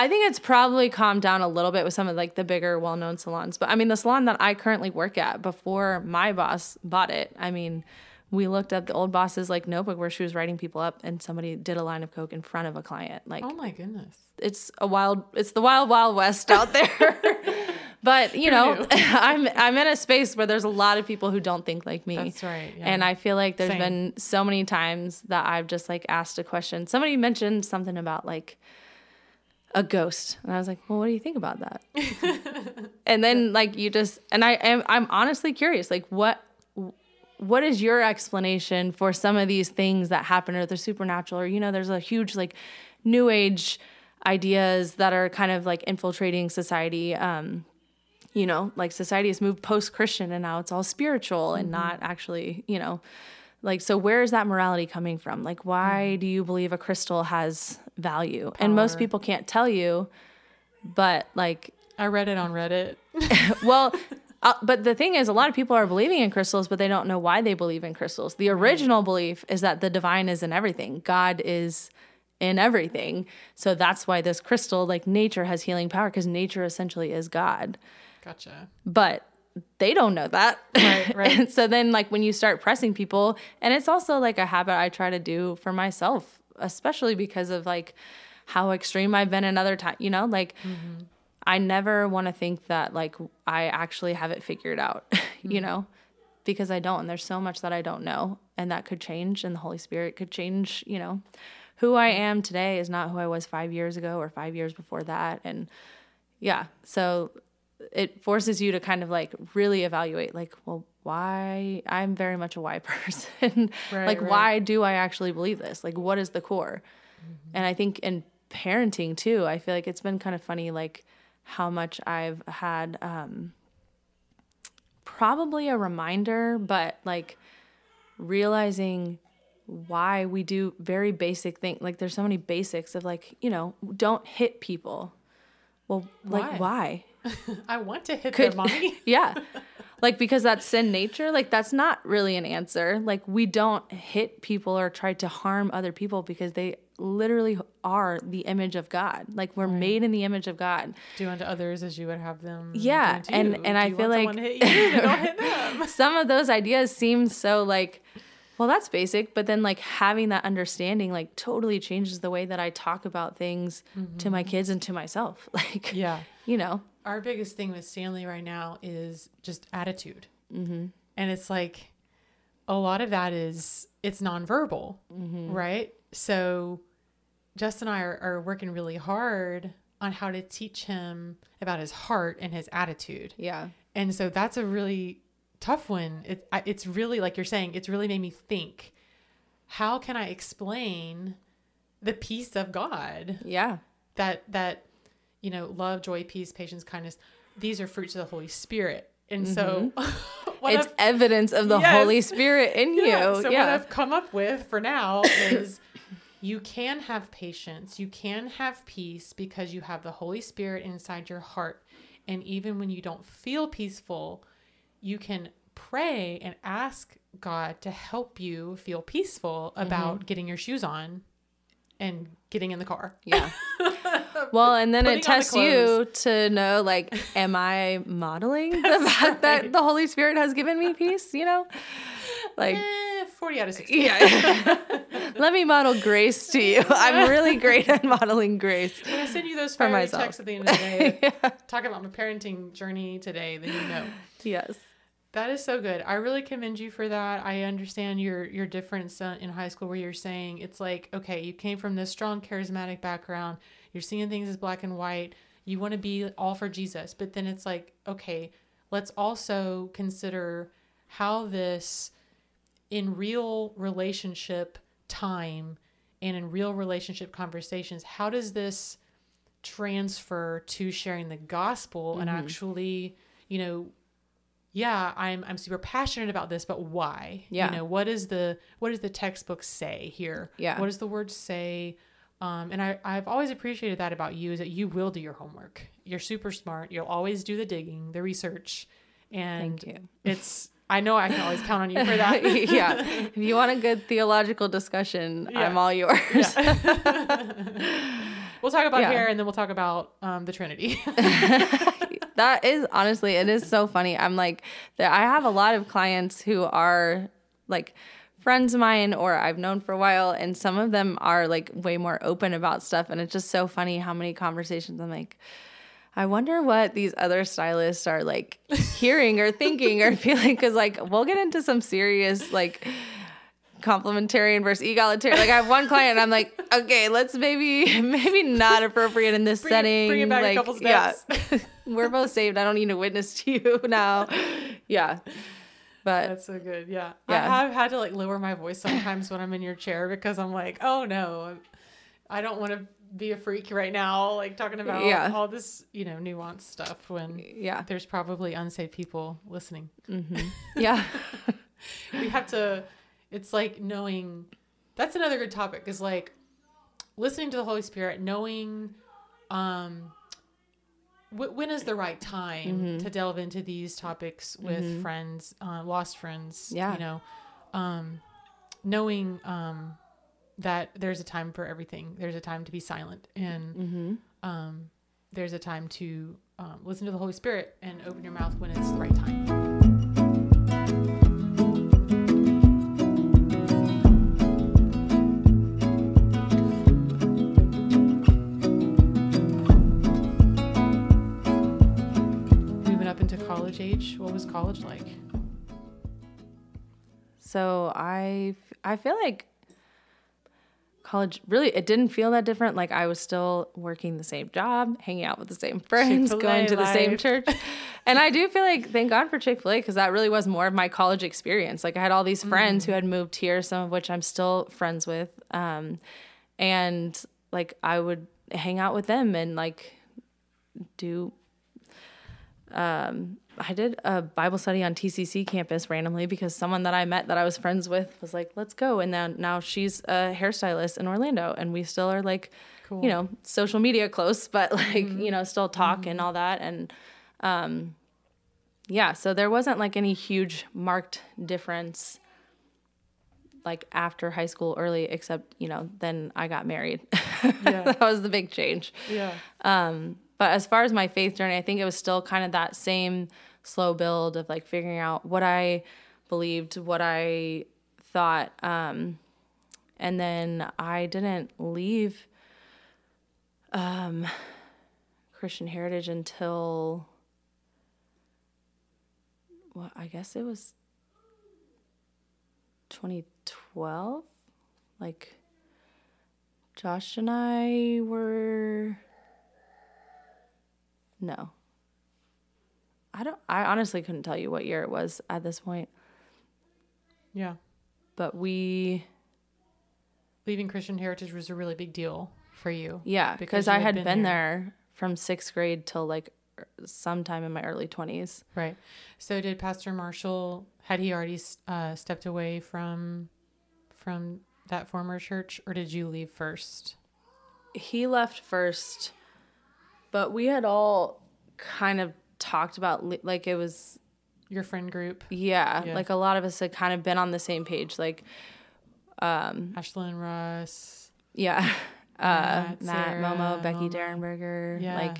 I think it's probably calmed down a little bit with some of like the bigger well-known salons. But I mean, the salon that I currently work at before my boss bought it, I mean, we looked up the old boss's like notebook where she was writing people up and somebody did a line of coke in front of a client like Oh my goodness. it's a wild it's the wild wild west out there <laughs> but you know <laughs> i'm i'm in a space where there's a lot of people who don't think like me That's right. Yeah. and i feel like there's Same. been so many times that i've just like asked a question somebody mentioned something about like a ghost. And i was like well what do you think about that? <laughs> And then like you just and i am i'm honestly curious like what what is your explanation for some of these things that happen or the supernatural? Or you know there's a huge like new age ideas that are kind of like infiltrating society. Um you know like society has moved post christian and now it's all spiritual and not actually you know like so where is that morality coming from like why do you believe a crystal has value and most people can't tell you but like I read it on Reddit. <laughs> well, uh, but the thing is, a lot of people are believing in crystals, but they don't know why they believe in crystals. The original belief is that the divine is in everything, God is in everything. So that's why this crystal, like nature, has healing power because nature essentially is God. Gotcha. But they don't know that. Right, <laughs> right. and so then, like, when you start pressing people, and it's also like a habit I try to do for myself, especially because of like how extreme I've been in other times, you know, like. Mm-hmm. I never want to think that like I actually have it figured out, <laughs> you mm-hmm. know, because I don't. And there's so much that I don't know, and that could change, and the Holy Spirit could change, you know. Who I am today is not who I was five years ago or five years before that. And yeah, so it forces you to kind of like really evaluate, like, well, why? I'm very much a why <laughs> person. Right, like, right. why do I actually believe this? Like, what is the core? And I think in parenting too, I feel like it's been kind of funny, like how much I've had um, probably a reminder, but like realizing why we do very basic things. Like there's so many basics of like, you know, don't hit people. Well, like why? I want to hit Could- their mommy. <laughs> yeah. <laughs> Like because that's sin nature, like that's not really an answer. Like we don't hit people or try to harm other people because they literally are the image of God. Like we're made in the image of God. do unto others as you would have them. Yeah, do and- you. and Do I feel like- to hit you, don't hit them. <laughs> Some of those ideas seem so like well that's basic, but then like having that understanding like totally changes the way that I talk about things to my mm-hmm. kids and to myself. Like Yeah. you know. Our biggest thing with Stanley right now is just attitude. Mm-hmm. And it's like a lot of that is it's nonverbal, Mm-hmm. right? So Justin and I are, are working really hard on how to teach him about his heart and his attitude. Yeah. And so that's a really tough one. It, it's really, like you're saying, it's really made me think how can I explain the peace of God Yeah. that, that, you know, love, joy, peace, patience, kindness, these are fruits of the Holy Spirit. And so, <laughs> what it's I've, evidence of the Yes. Holy Spirit in you. yeah, Yeah. so what I've come up with for now is you can have patience, you can have peace because you have the Holy Spirit inside your heart. And even when you don't feel peaceful, you can pray and ask God to help you feel peaceful Mm-hmm. about getting your shoes on and getting in the car. Yeah. <laughs> Well, and then it on the tests you to know, like, am I modeling <laughs> the fact that the Holy Spirit has given me peace? You know, like, Eh, 40 out of 60. yeah. <laughs> Let me model grace to you. <laughs> I'm really great at modeling grace. When I send you those For myself. texts at the end of the day, talk about my parenting journey today, then you know. Yes. That is so good. I really commend you for that. I understand your your difference uh, in high school where you're saying it's like, okay, you came from this strong charismatic background. You're seeing things as black and white. You want to be all for Jesus, but then it's like, okay, let's also consider how this in real relationship time and in real relationship conversations, how does this transfer to sharing the gospel and mm-hmm. actually, you know, yeah, I'm I'm super passionate about this, but why? Yeah. You know, what is the what does the textbook say here? Yeah. What does the word say? Um, and I, I've always appreciated that about you is that you will do your homework. You're super smart. You'll always do the digging, the research. And Thank you. it's I know I can always count on you for that. <laughs> yeah. <laughs> If you want a good theological discussion, Yeah. I'm all yours. <laughs> We'll talk about Yeah. hair and then we'll talk about um, the Trinity. that is honestly, it is so funny. I'm like, I have a lot of clients who are like friends of mine or I've known for a while, and some of them are like way more open about stuff. And it's just so funny how many conversations I'm like, I wonder what these other stylists are like hearing or thinking or <laughs> feeling. Cause like we'll get into some serious like complementarian versus egalitarian. Like I have one client, and I'm like, okay, let's maybe <laughs> maybe not appropriate in this Bring it- setting. bring it back a couple steps. Yeah, <laughs> we're both saved. I don't need to witness to you now. Yeah, but That's so good. Yeah. Yeah. I have had to like lower my voice sometimes when I'm in your chair because I'm like, oh no, I don't want to be a freak right now, like talking about Yeah. all this, you know, nuanced stuff when yeah, there's probably unsafe people listening. <laughs> yeah, we have to it's like knowing that's another good topic is like listening to the holy spirit knowing um wh- when is the right time Mm-hmm. to delve into these topics with friends uh, lost friends Yeah. you know um knowing um that there's a time for everything there's a time to be silent and Mm-hmm. um there's a time to um, listen to the holy spirit and open your mouth when it's the right time college age what was college like So I I feel like college really it didn't feel that different. Like I was still working the same job, hanging out with the same friends, Chick-fil-A going to the same church. and I do feel like thank God for Chick-fil-A because that really was more of my college experience. Like I had all these friends who had moved here, some of which I'm still friends with. Um, and like I would hang out with them and like do um, I did a Bible study on TCC campus randomly because someone that I met that I was friends with was like, "Let's go." And then now she's a hairstylist in Orlando, and we still are like, Cool. you know, social media close, <laughs> but like you know, still talk and all that. And um, yeah, so there wasn't like any huge marked difference like after high school early, except you know, then I got married. <laughs> Yeah. that was the big change. yeah Um, but as far as my faith journey, I think it was still kind of that same slow build of like figuring out what I believed, what I thought. Um, and then I didn't leave um, Christian Heritage until, well, I guess it was 2012. Like, Josh and I were. No. I don't I honestly couldn't tell you what year it was at this point, yeah but we leaving Christian Heritage was a really big deal for you. yeah, Because I had been been, there from 6th grade till like er- sometime in my early 20s. Right. So did Pastor Marshall had he already uh, stepped away from from that former church, or did you leave first? He left first, but we had all kind of talked about like it was Your friend group, yeah, Yeah. like a lot of us had kind of been on the same page like um, Ashlyn Russ, yeah. <laughs> Uh, Matt, Matt, Sarah, Momo, Becky Momo. Derenberger, yeah, like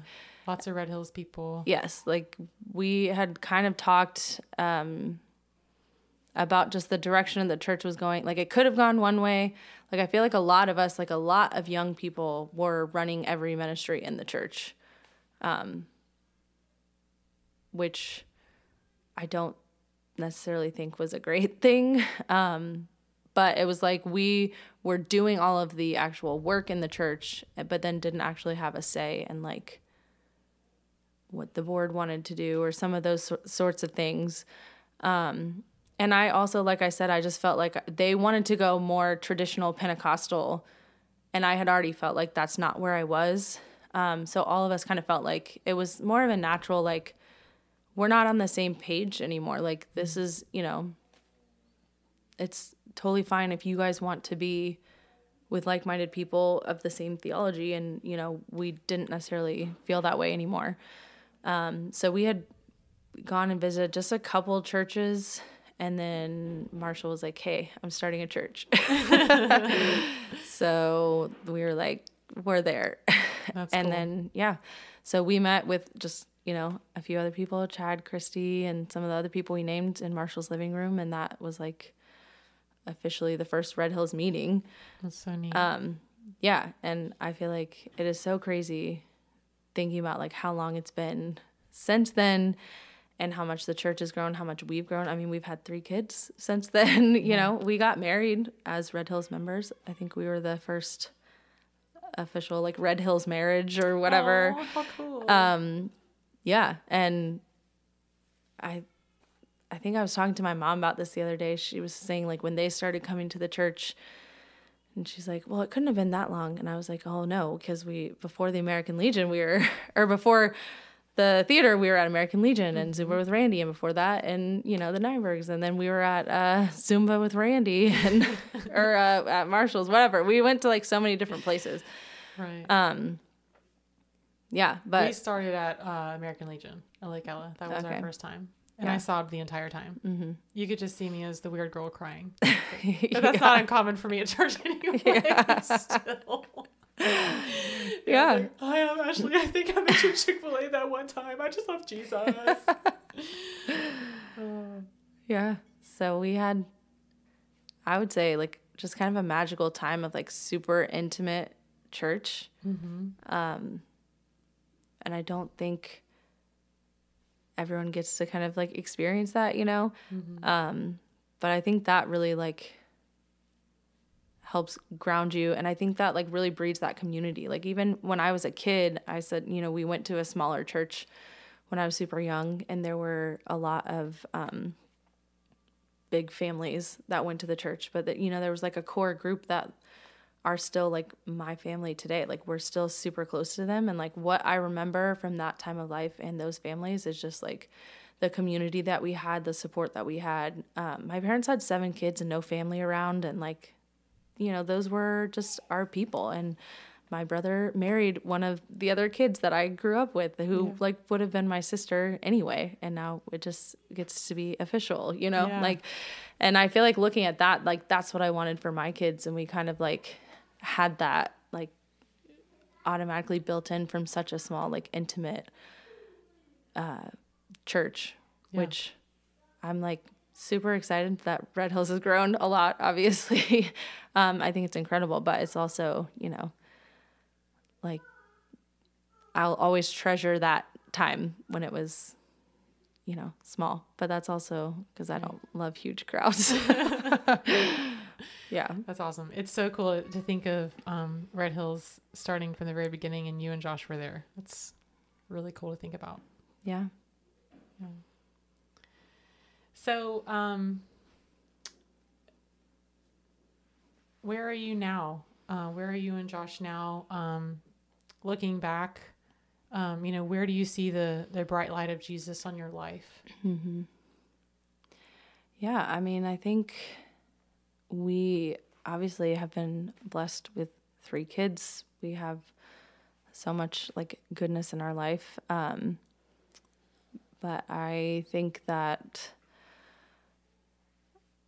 lots of Red Hills people. yes like we had kind of talked um about just the direction the church was going like it could have gone one way like i feel like a lot of us like a lot of young people were running every ministry in the church um which i don't necessarily think was a great <laughs> thing um but it was like we were doing all of the actual work in the church but then didn't actually have a say in like what the board wanted to do or some of those sor- sorts of things. Um, and I also, like I said, I just felt like they wanted to go more traditional Pentecostal, and I had already felt like that's not where I was. Um, so all of us kind of felt like it was more of a natural, like, we're not on the same page anymore. Like, this is, you know, it's totally fine if you guys want to be with like-minded people of the same theology and you know we didn't necessarily feel that way anymore um, so we had gone and visited just a couple churches and then marshall was like hey i'm starting a church <laughs> so we were like we're there That's and cool. then yeah so we met with just you know a few other people chad christy and some of the other people we named in marshall's living room and that was like officially the first Red Hills meeting. That's so neat. Um, yeah, and I feel like it is so crazy thinking about like how long it's been since then and how much the church has grown, how much we've grown. I mean, we've had three kids since <laughs> then. you know, we got married as Red Hills members. I think we were the first official like Red Hills marriage or whatever. How cool. Um, yeah, and I, I think I was talking to my mom about this the other day. She was saying like when they started coming to the church, and she's like, "Well, it couldn't have been that long." And I was like, "Oh no, because we before the American Legion, we were <laughs> or before." The theater, we were at American Legion and Zumba with Randy, and before that, and you know the Nybergs, and then we were at uh, Zumba with Randy, <laughs> and or uh, at Marshalls, whatever. We went to like so many different places. right. Um, yeah, but we started at uh, American Legion at Lake Ella. That was our first time. And Yeah. I sobbed the entire time. mm-hmm. You could just see me as the weird girl crying. <laughs> But that's not uncommon for me at church <laughs> anyway. <laughs> Still. Yeah. I like, Hi, I'm Ashley. I think I at Chick fil A that one time. I just love Jesus. Oh, Yeah. So we had, I would say, like just kind of a magical time of like super intimate church. Um, and I don't think everyone gets to kind of like experience that, you know? Um, but I think that really like helps ground you. And I think that like really breeds that community. Like even when I was a kid, I said, you know, we went to a smaller church when I was super young, and there were a lot of, um, big families that went to the church, but that you know there was like a core group that are still like my family today. Like we're still super close to them, and like what I remember from that time of life and those families is just like the community that we had, the support that we had. Um, my parents had seven kids and no family around, and like you know those were just our people and. My brother married one of the other kids that I grew up with, who like would have been my sister anyway, and now it just gets to be official, you know. Yeah. Like, and I feel like looking at that, like that's what I wanted for my kids, and we kind of like had that like automatically built in from such a small, like intimate uh, church, Yeah. which I'm like super excited that Red Hills has grown a lot. <laughs> Obviously, um, I think it's incredible, but it's also you know like I'll always treasure that time when it was you know small but that's also because i don't love huge crowds <laughs> <laughs> yeah That's awesome. It's so cool to think of um, Red Hills starting from the very beginning and you and Josh were there. That's really cool to think about. yeah So, um, where are you now? Uh, where are you and Josh now? Um, looking back, um, you know, where do you see the the bright light of Jesus on your life? yeah i mean i think we obviously have been blessed with three kids. We have so much like goodness in our life um but i think that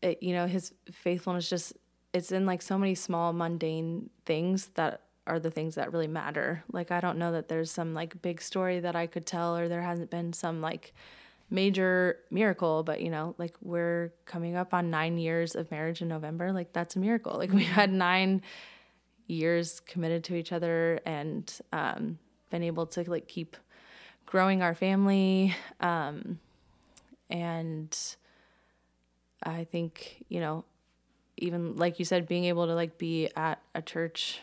it, you know his faithfulness just it's in like so many small mundane things that are the things that really matter. Like i don't know that there's some like big story that i could tell or there hasn't been some like major miracle but you know like we're coming up on nine years of marriage in november like that's a miracle. Like <laughs> we've had nine years committed to each other and um, been able to like keep growing our family um, and i think you know even like you said being able to like be at a church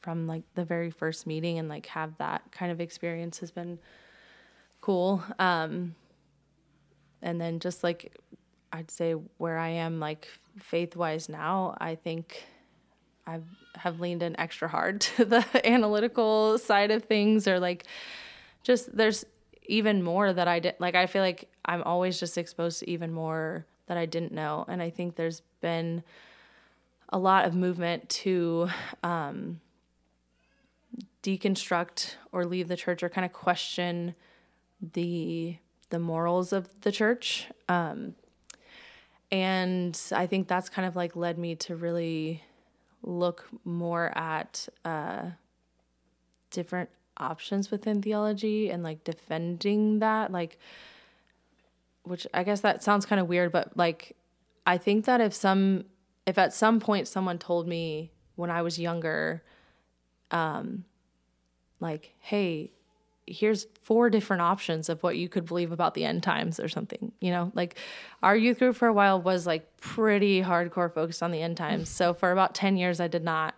from like the very first meeting and like have that kind of experience has been cool. Um and then just like i'd say where i am like faith wise now i think i've leaned in extra hard <laughs> to the analytical side of things or like just there's even more that i did like i feel like i'm always just exposed to even more that i didn't know. And i think there's been a lot of movement to um deconstruct or leave the church or kind of question the the morals of the church. Um and i think that's kind of like led me to really look more at uh different options within theology and like defending that like which i guess that sounds kind of weird but like I think that if some if at some point someone told me when I was younger, um, like, hey, here's four different options of what you could believe about the end times or something, you know, like our youth group for a while was like pretty hardcore focused on the end times. So for about 10 years, I did not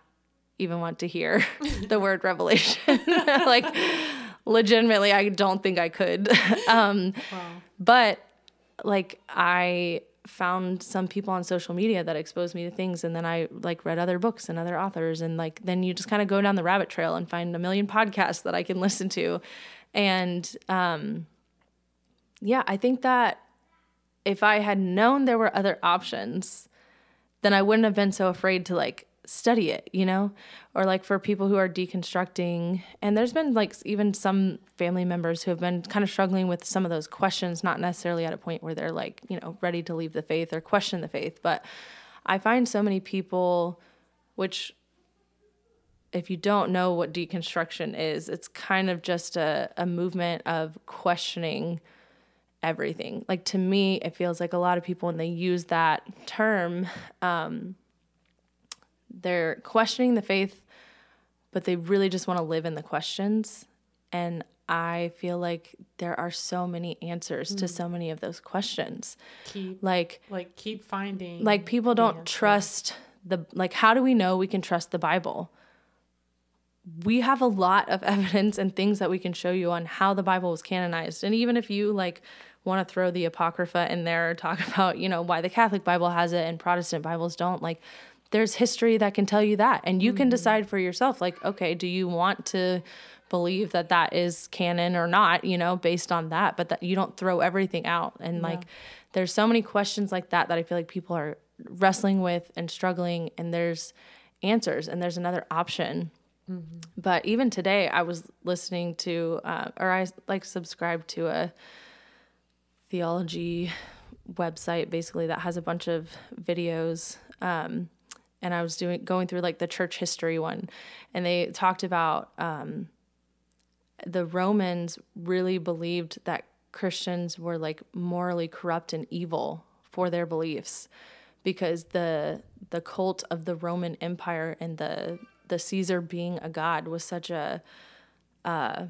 even want to hear <laughs> the word revelation. <laughs> like, legitimately, I don't think I could. <laughs> um, wow. But like, I found some people on social media that exposed me to things and then I like read other books and other authors and like then you just kind of go down the rabbit trail and find a million podcasts that I can <laughs> listen to. And um yeah, I think that if I had known there were other options, then I wouldn't have been so afraid to like study it, you know? Or like for people who are deconstructing. And there's been like even some family members who have been kind of struggling with some of those questions, not necessarily at a point where they're like, you know, ready to leave the faith or question the faith. But I find so many people, which if you don't know what deconstruction is, it's kind of just a, a movement of questioning everything. Like to me, it feels like a lot of people when they use that term, um, they're questioning the faith, but they really just want to live in the questions. And I feel like there are so many answers mm. to so many of those questions. Keep like like keep finding like people don't trust the like how do we know we can trust the Bible? We have a lot of <laughs> evidence and things that we can show you on how the Bible was canonized. And even if you like want to throw the apocrypha in there or talk <laughs> about, you know, why the Catholic Bible has it and Protestant Bibles don't, like there's history that can tell you that and you mm-hmm. can decide for yourself like okay do you want to believe that that is canon or not you know based on that but that you don't throw everything out and yeah. like there's so many questions like that that i feel like people are wrestling with and struggling and there's answers and there's another option mm-hmm. but even today i was listening to uh, or i like subscribed to a theology website basically that has a bunch of videos um, and I was doing going through like the church history one, and they talked about um, the Romans really believed that Christians were like morally corrupt and evil for their beliefs because the the cult of the Roman Empire and the the Caesar being a god was such a uh,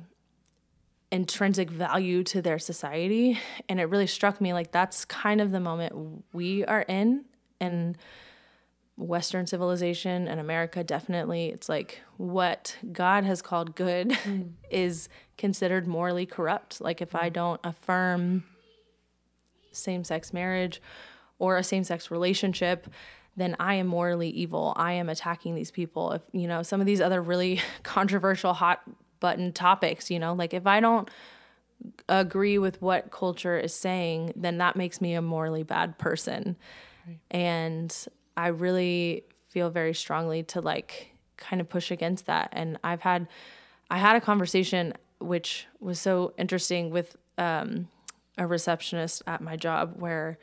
intrinsic value to their society and it really struck me like that's kind of the moment we are in and Western civilization and America definitely, it's like what God has called good <laughs> mm. is considered morally corrupt. Like if I mm. don't affirm same sex marriage or a same sex relationship, then I am morally evil. I am attacking these people. If, you know, some of these other really <laughs> controversial, hot button topics, you know, like if I don't agree with what culture is saying, then that makes me a morally bad person. Right. And I really feel very strongly to like kind of push against that. And I've had, I had a conversation which was so interesting with um, a receptionist at my job where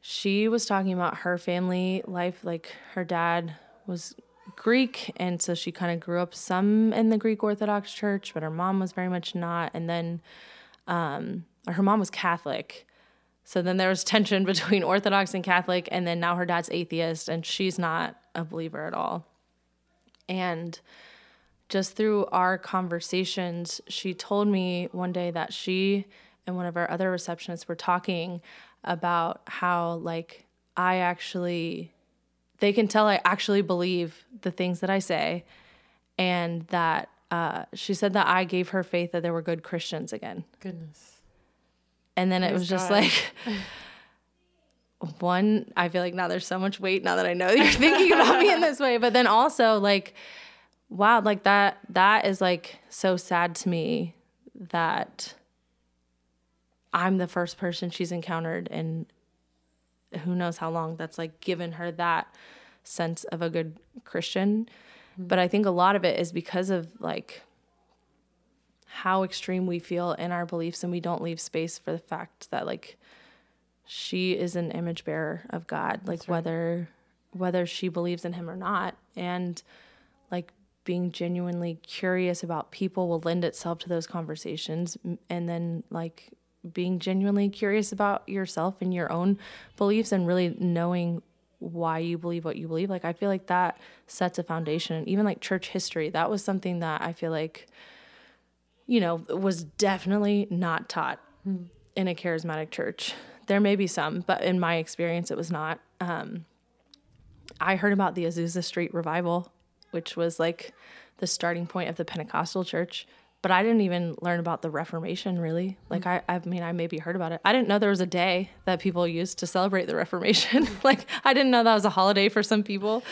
she was talking about her family life. Like her dad was Greek, and so she kind of grew up some in the Greek Orthodox Church, but her mom was very much not. And then um, her mom was Catholic, so then there was tension <laughs> between Orthodox and Catholic, and then now her dad's atheist, and she's not a believer at all. And just through our conversations, she told me one day that she and one of our other receptionists were talking about how, like, I actually, they can tell I actually believe the things that I say, and that uh, she said that I gave her faith that there were good Christians again. Goodness and then it was just like <laughs> one i feel like now there's so much weight now that i know you're thinking about me in <laughs> this way. But then also like wow like that that is like so sad to me that i'm the first person she's encountered and who knows how long that's like given her that sense of a good christian. Mm-hmm. but i think a lot of it is because of like how extreme we feel in our beliefs and we don't leave space for the fact that like she is an image bearer of God like right. whether whether she believes in him or not and like being genuinely curious about people will lend itself to those conversations and then like being genuinely curious about yourself and your own beliefs and really knowing why you believe what you believe. Like I feel like that sets a foundation. Even like church history, that was something that I feel like you know, was definitely not taught mm. in a charismatic church. There may be some, but in my experience, it was not. Um, I heard about the Azusa Street revival, which was like the starting point of the Pentecostal church, but I didn't even learn about the Reformation really. Like, mm. I, I mean, I maybe heard about it. I didn't know there was a day that people used to celebrate the Reformation. <laughs> like, I didn't know that was a holiday for some people,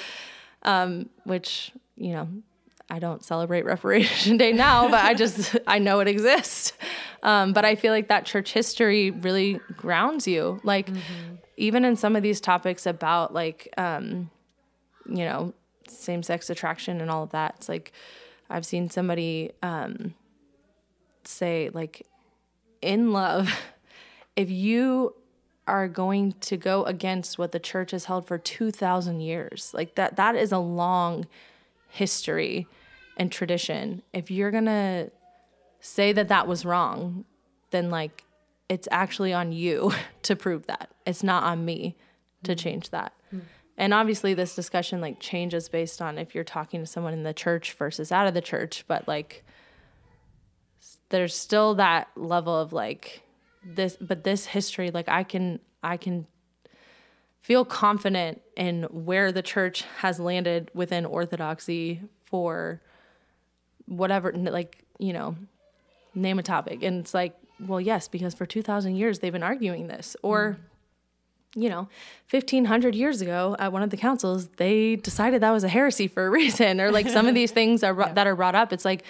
um, which, you know, I don't celebrate Reformation <laughs> Day now, but I just I know it exists. Um, but I feel like that church history really grounds you. Like mm-hmm. even in some of these topics about like um, you know same sex attraction and all of that. It's like I've seen somebody um, say like in love, <laughs> if you are going to go against what the church has held for 2000 years like that that is a long history and tradition, if you're going to say that that was wrong, then like it's actually on you <laughs> to prove that. It's not on me to mm-hmm. change that. Mm-hmm. And obviously this discussion like changes based on if you're talking to someone in the church versus out of the church, but like there's still that level of like this but this history like I can I can feel confident in where the church has landed within orthodoxy for whatever, like, you know, name a topic. And it's like, well, yes, because for 2,000 years they've been arguing this. Or, mm. you know, 1,500 years ago at one of the councils, they decided that was a heresy for a <laughs> reason. Or like some of <laughs> these things are, yeah. that are brought up, it's like,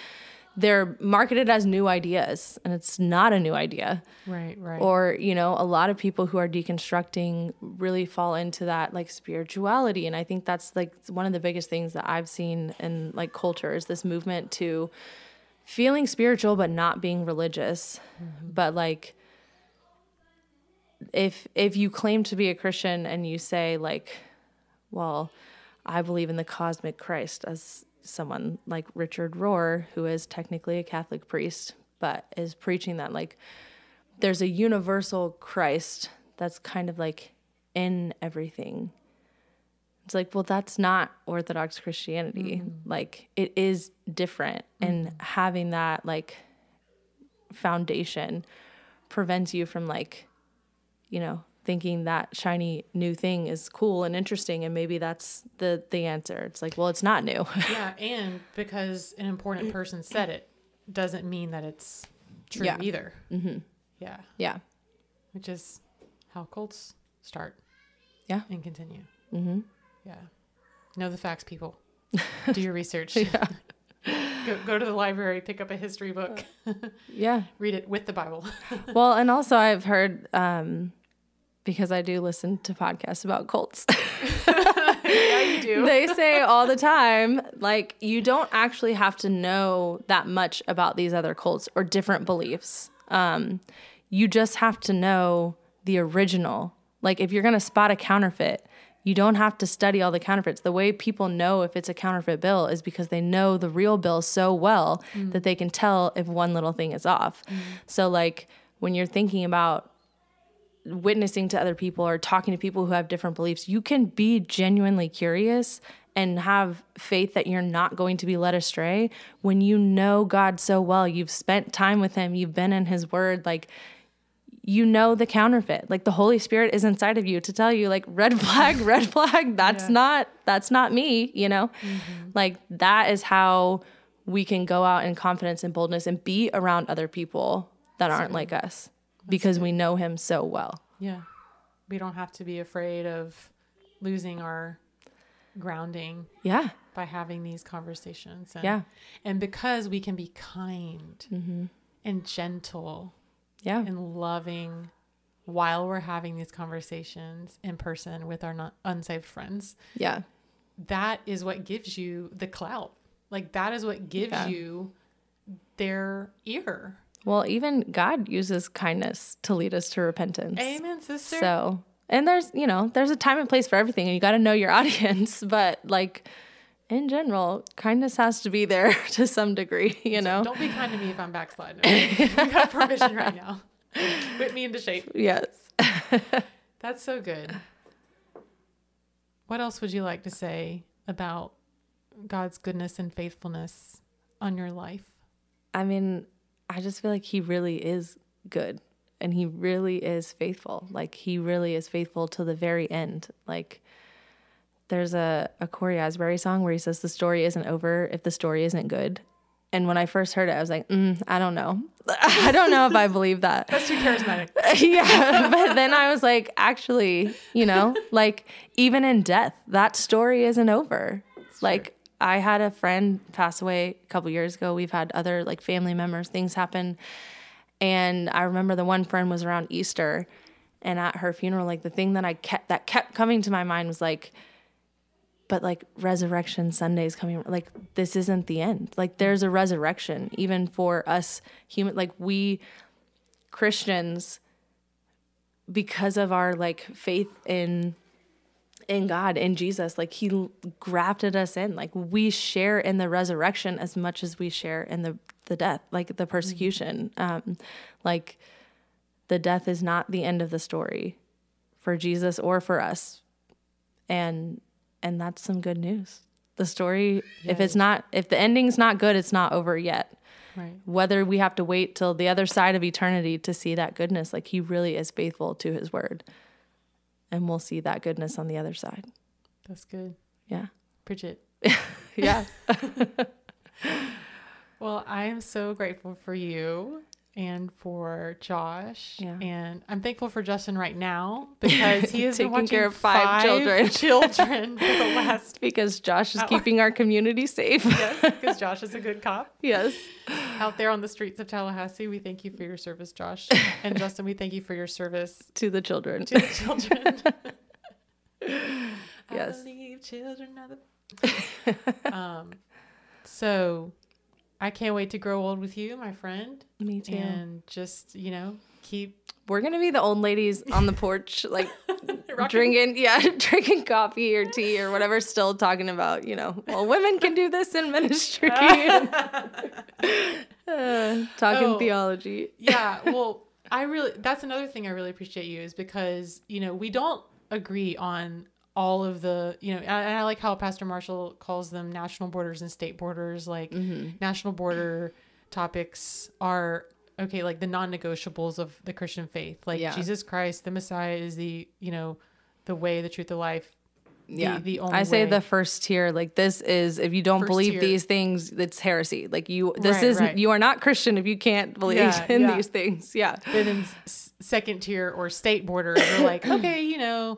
they're marketed as new ideas and it's not a new idea. Right, right. Or, you know, a lot of people who are deconstructing really fall into that like spirituality and I think that's like one of the biggest things that I've seen in like culture is this movement to feeling spiritual but not being religious. Mm-hmm. But like if if you claim to be a Christian and you say like well, I believe in the cosmic Christ as someone like Richard Rohr, who is technically a Catholic priest, but is preaching that like there's a universal Christ that's kind of like in everything. It's like, well, that's not Orthodox Christianity. Mm-hmm. Like, it is different. Mm-hmm. And having that, like, foundation prevents you from, like, you know, thinking that shiny new thing is cool and interesting and maybe that's the the answer. It's like well it's not new. <laughs> Yeah and because an important person said it doesn't mean that it's true yeah. either. Mm-hmm. yeah. Yeah. Which is how cults start yeah. and continue. Mm-hmm. yeah. Know the facts people. <laughs> Do your research. Yeah. <laughs> Go, go to the library pick up a history book. Yeah. Read it with the bible. Well and also i've heard um because I do listen to podcasts about cults. <laughs> yeah, you do. they say all the time, like, you don't actually have to know that much about these other cults or different beliefs. Um, you just have to know the original. Like, if you're going to spot a counterfeit, you don't have to study all the counterfeits. The way people know if it's a counterfeit bill is because they know the real bill so well mm. that they can tell if one little thing is off. Mm. So, like, when you're thinking about witnessing to other people or talking to people who have different beliefs, you can be genuinely curious and have faith that you're not going to be led astray when you know God so well. You've spent time with Him, you've been in His Word, like you know the counterfeit. Like the Holy Spirit is inside of you to tell you, like, red <laughs> flag, red flag, that's yeah. not that's not me, you know? Mm-hmm. Like that is how we can go out in confidence and boldness and be around other people that aren't like us because we know him so well. Yeah. We don't have to be afraid of losing our grounding. Yeah. By having these conversations. And, yeah. And because we can be kind mm-hmm. and gentle. Yeah. And loving while we're having these conversations in person with our not unsaved friends. Yeah. That is what gives you the clout. Like that is what gives yeah. you their ear well, even God uses kindness to lead us to repentance. Amen, sister. So, and there's, you know, there's a time and place for everything, and you got to know your <laughs> audience. But like, in general, kindness has to be there <laughs> to some degree, you know. Don't be kind to me if I'm backsliding. Okay? you got permission right now. <laughs> Whip me into shape. Yes. That's so good. What else would you like to say about God's goodness and faithfulness on your life? I mean, I just feel like he really is good and he really is faithful. Like he really is faithful to the very end. Like there's a, a Cory Asbury song where he says the story isn't over if the story isn't good. And when I first heard it, I was like, mm, I don't know. <laughs> I don't know if I believe that. That's too charismatic. <laughs> yeah. But then I was like, actually, you know, like even in death, that story isn't over. like I had a friend pass away a couple years ago. We've had other like family members, things happen. And I remember the one friend was around Easter and at her funeral, like the thing that I kept that kept coming to my mind was like, but like resurrection Sunday is coming. Like this isn't the end. Like there's a resurrection even for us human. Like we Christians, because of our like faith in in God in Jesus, like He grafted us in. Like we share in the resurrection as much as we share in the the death, like the persecution. Um, like the death is not the end of the story for Jesus or for us, and and that's some good news. The story, if it's not, if the ending's not good, it's not over yet. Right. Whether we have to wait till the other side of eternity to see that goodness, like he really is faithful to his word. And we'll see that goodness on the other side. That's good. Yeah. Preach it. <laughs> Yeah. <laughs> Well, I am so grateful for you and for Josh. Yeah. And I'm thankful for Justin right now <laughs> because he has been Taking care of five children. children. <laughs> children for the <laughs> last because Josh is Oh. keeping our community safe. yes, because Josh is a good cop yes. out there on the streets of Tallahassee. We thank you for your service, Josh. And Justin, we thank you for your service To the children. to the children. Yes. I believe children are the. um, so I can't wait to grow old with you, my friend, Me too. and just you know keep We're gonna be the old ladies on the porch, <laughs> like <laughs> drinking, yeah, <laughs> drinking coffee or tea or whatever. Still talking about, you know, well, women can do this in ministry. Uh, talking Oh. theology. yeah well i really that's another thing i really appreciate you is because you know we don't agree on all of the you know and I, like how pastor marshall calls them national borders and state borders like Mm-hmm. national border topics are okay like the non-negotiables of the christian faith like Yeah. jesus christ the messiah is the you know the way the truth the life Yeah, the only I say way. the first tier. Like this is if you don't First believe tier. these things, it's heresy. Like you, this Right, is right. you are not Christian if you can't believe Yeah, <laughs> in yeah. these things. Yeah, then s- second tier or state borders are like <coughs> okay you know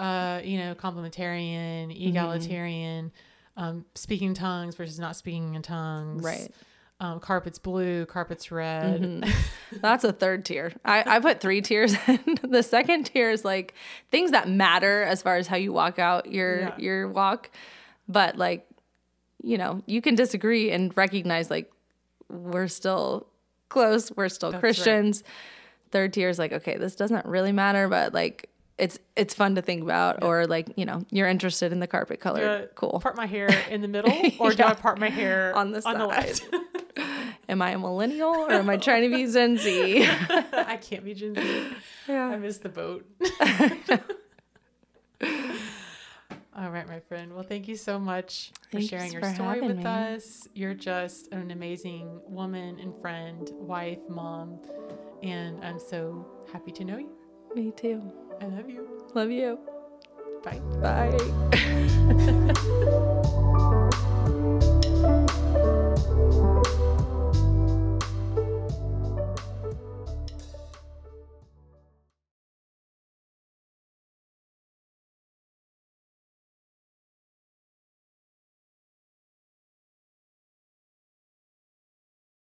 uh you know complementarian Mm-hmm. egalitarian um speaking tongues versus not speaking in tongues right. um carpets blue carpets red Mm-hmm. <laughs> That's a third tier. I, I put three tiers <laughs> in. the second tier is like things that matter as far as how you walk out your Yeah. your walk. But like, you know, you can disagree and recognize like we're still close, we're still That's right. Christians. Third tier is like, okay, this doesn't really matter, but like it's it's fun to think about or like, you know, you're interested in the carpet color. do cool. part my hair <laughs> in the middle or do i part my hair On the on the left <laughs> Am I a millennial or am I trying to be Gen Z? <laughs> i can't be Gen Z. i yeah. missed the boat all right my friend well thank you so much for Thanks sharing your for story with me. us you're just an amazing woman and friend wife mom and i'm so happy to know you Me too. I love you Love you. bye Bye. <laughs>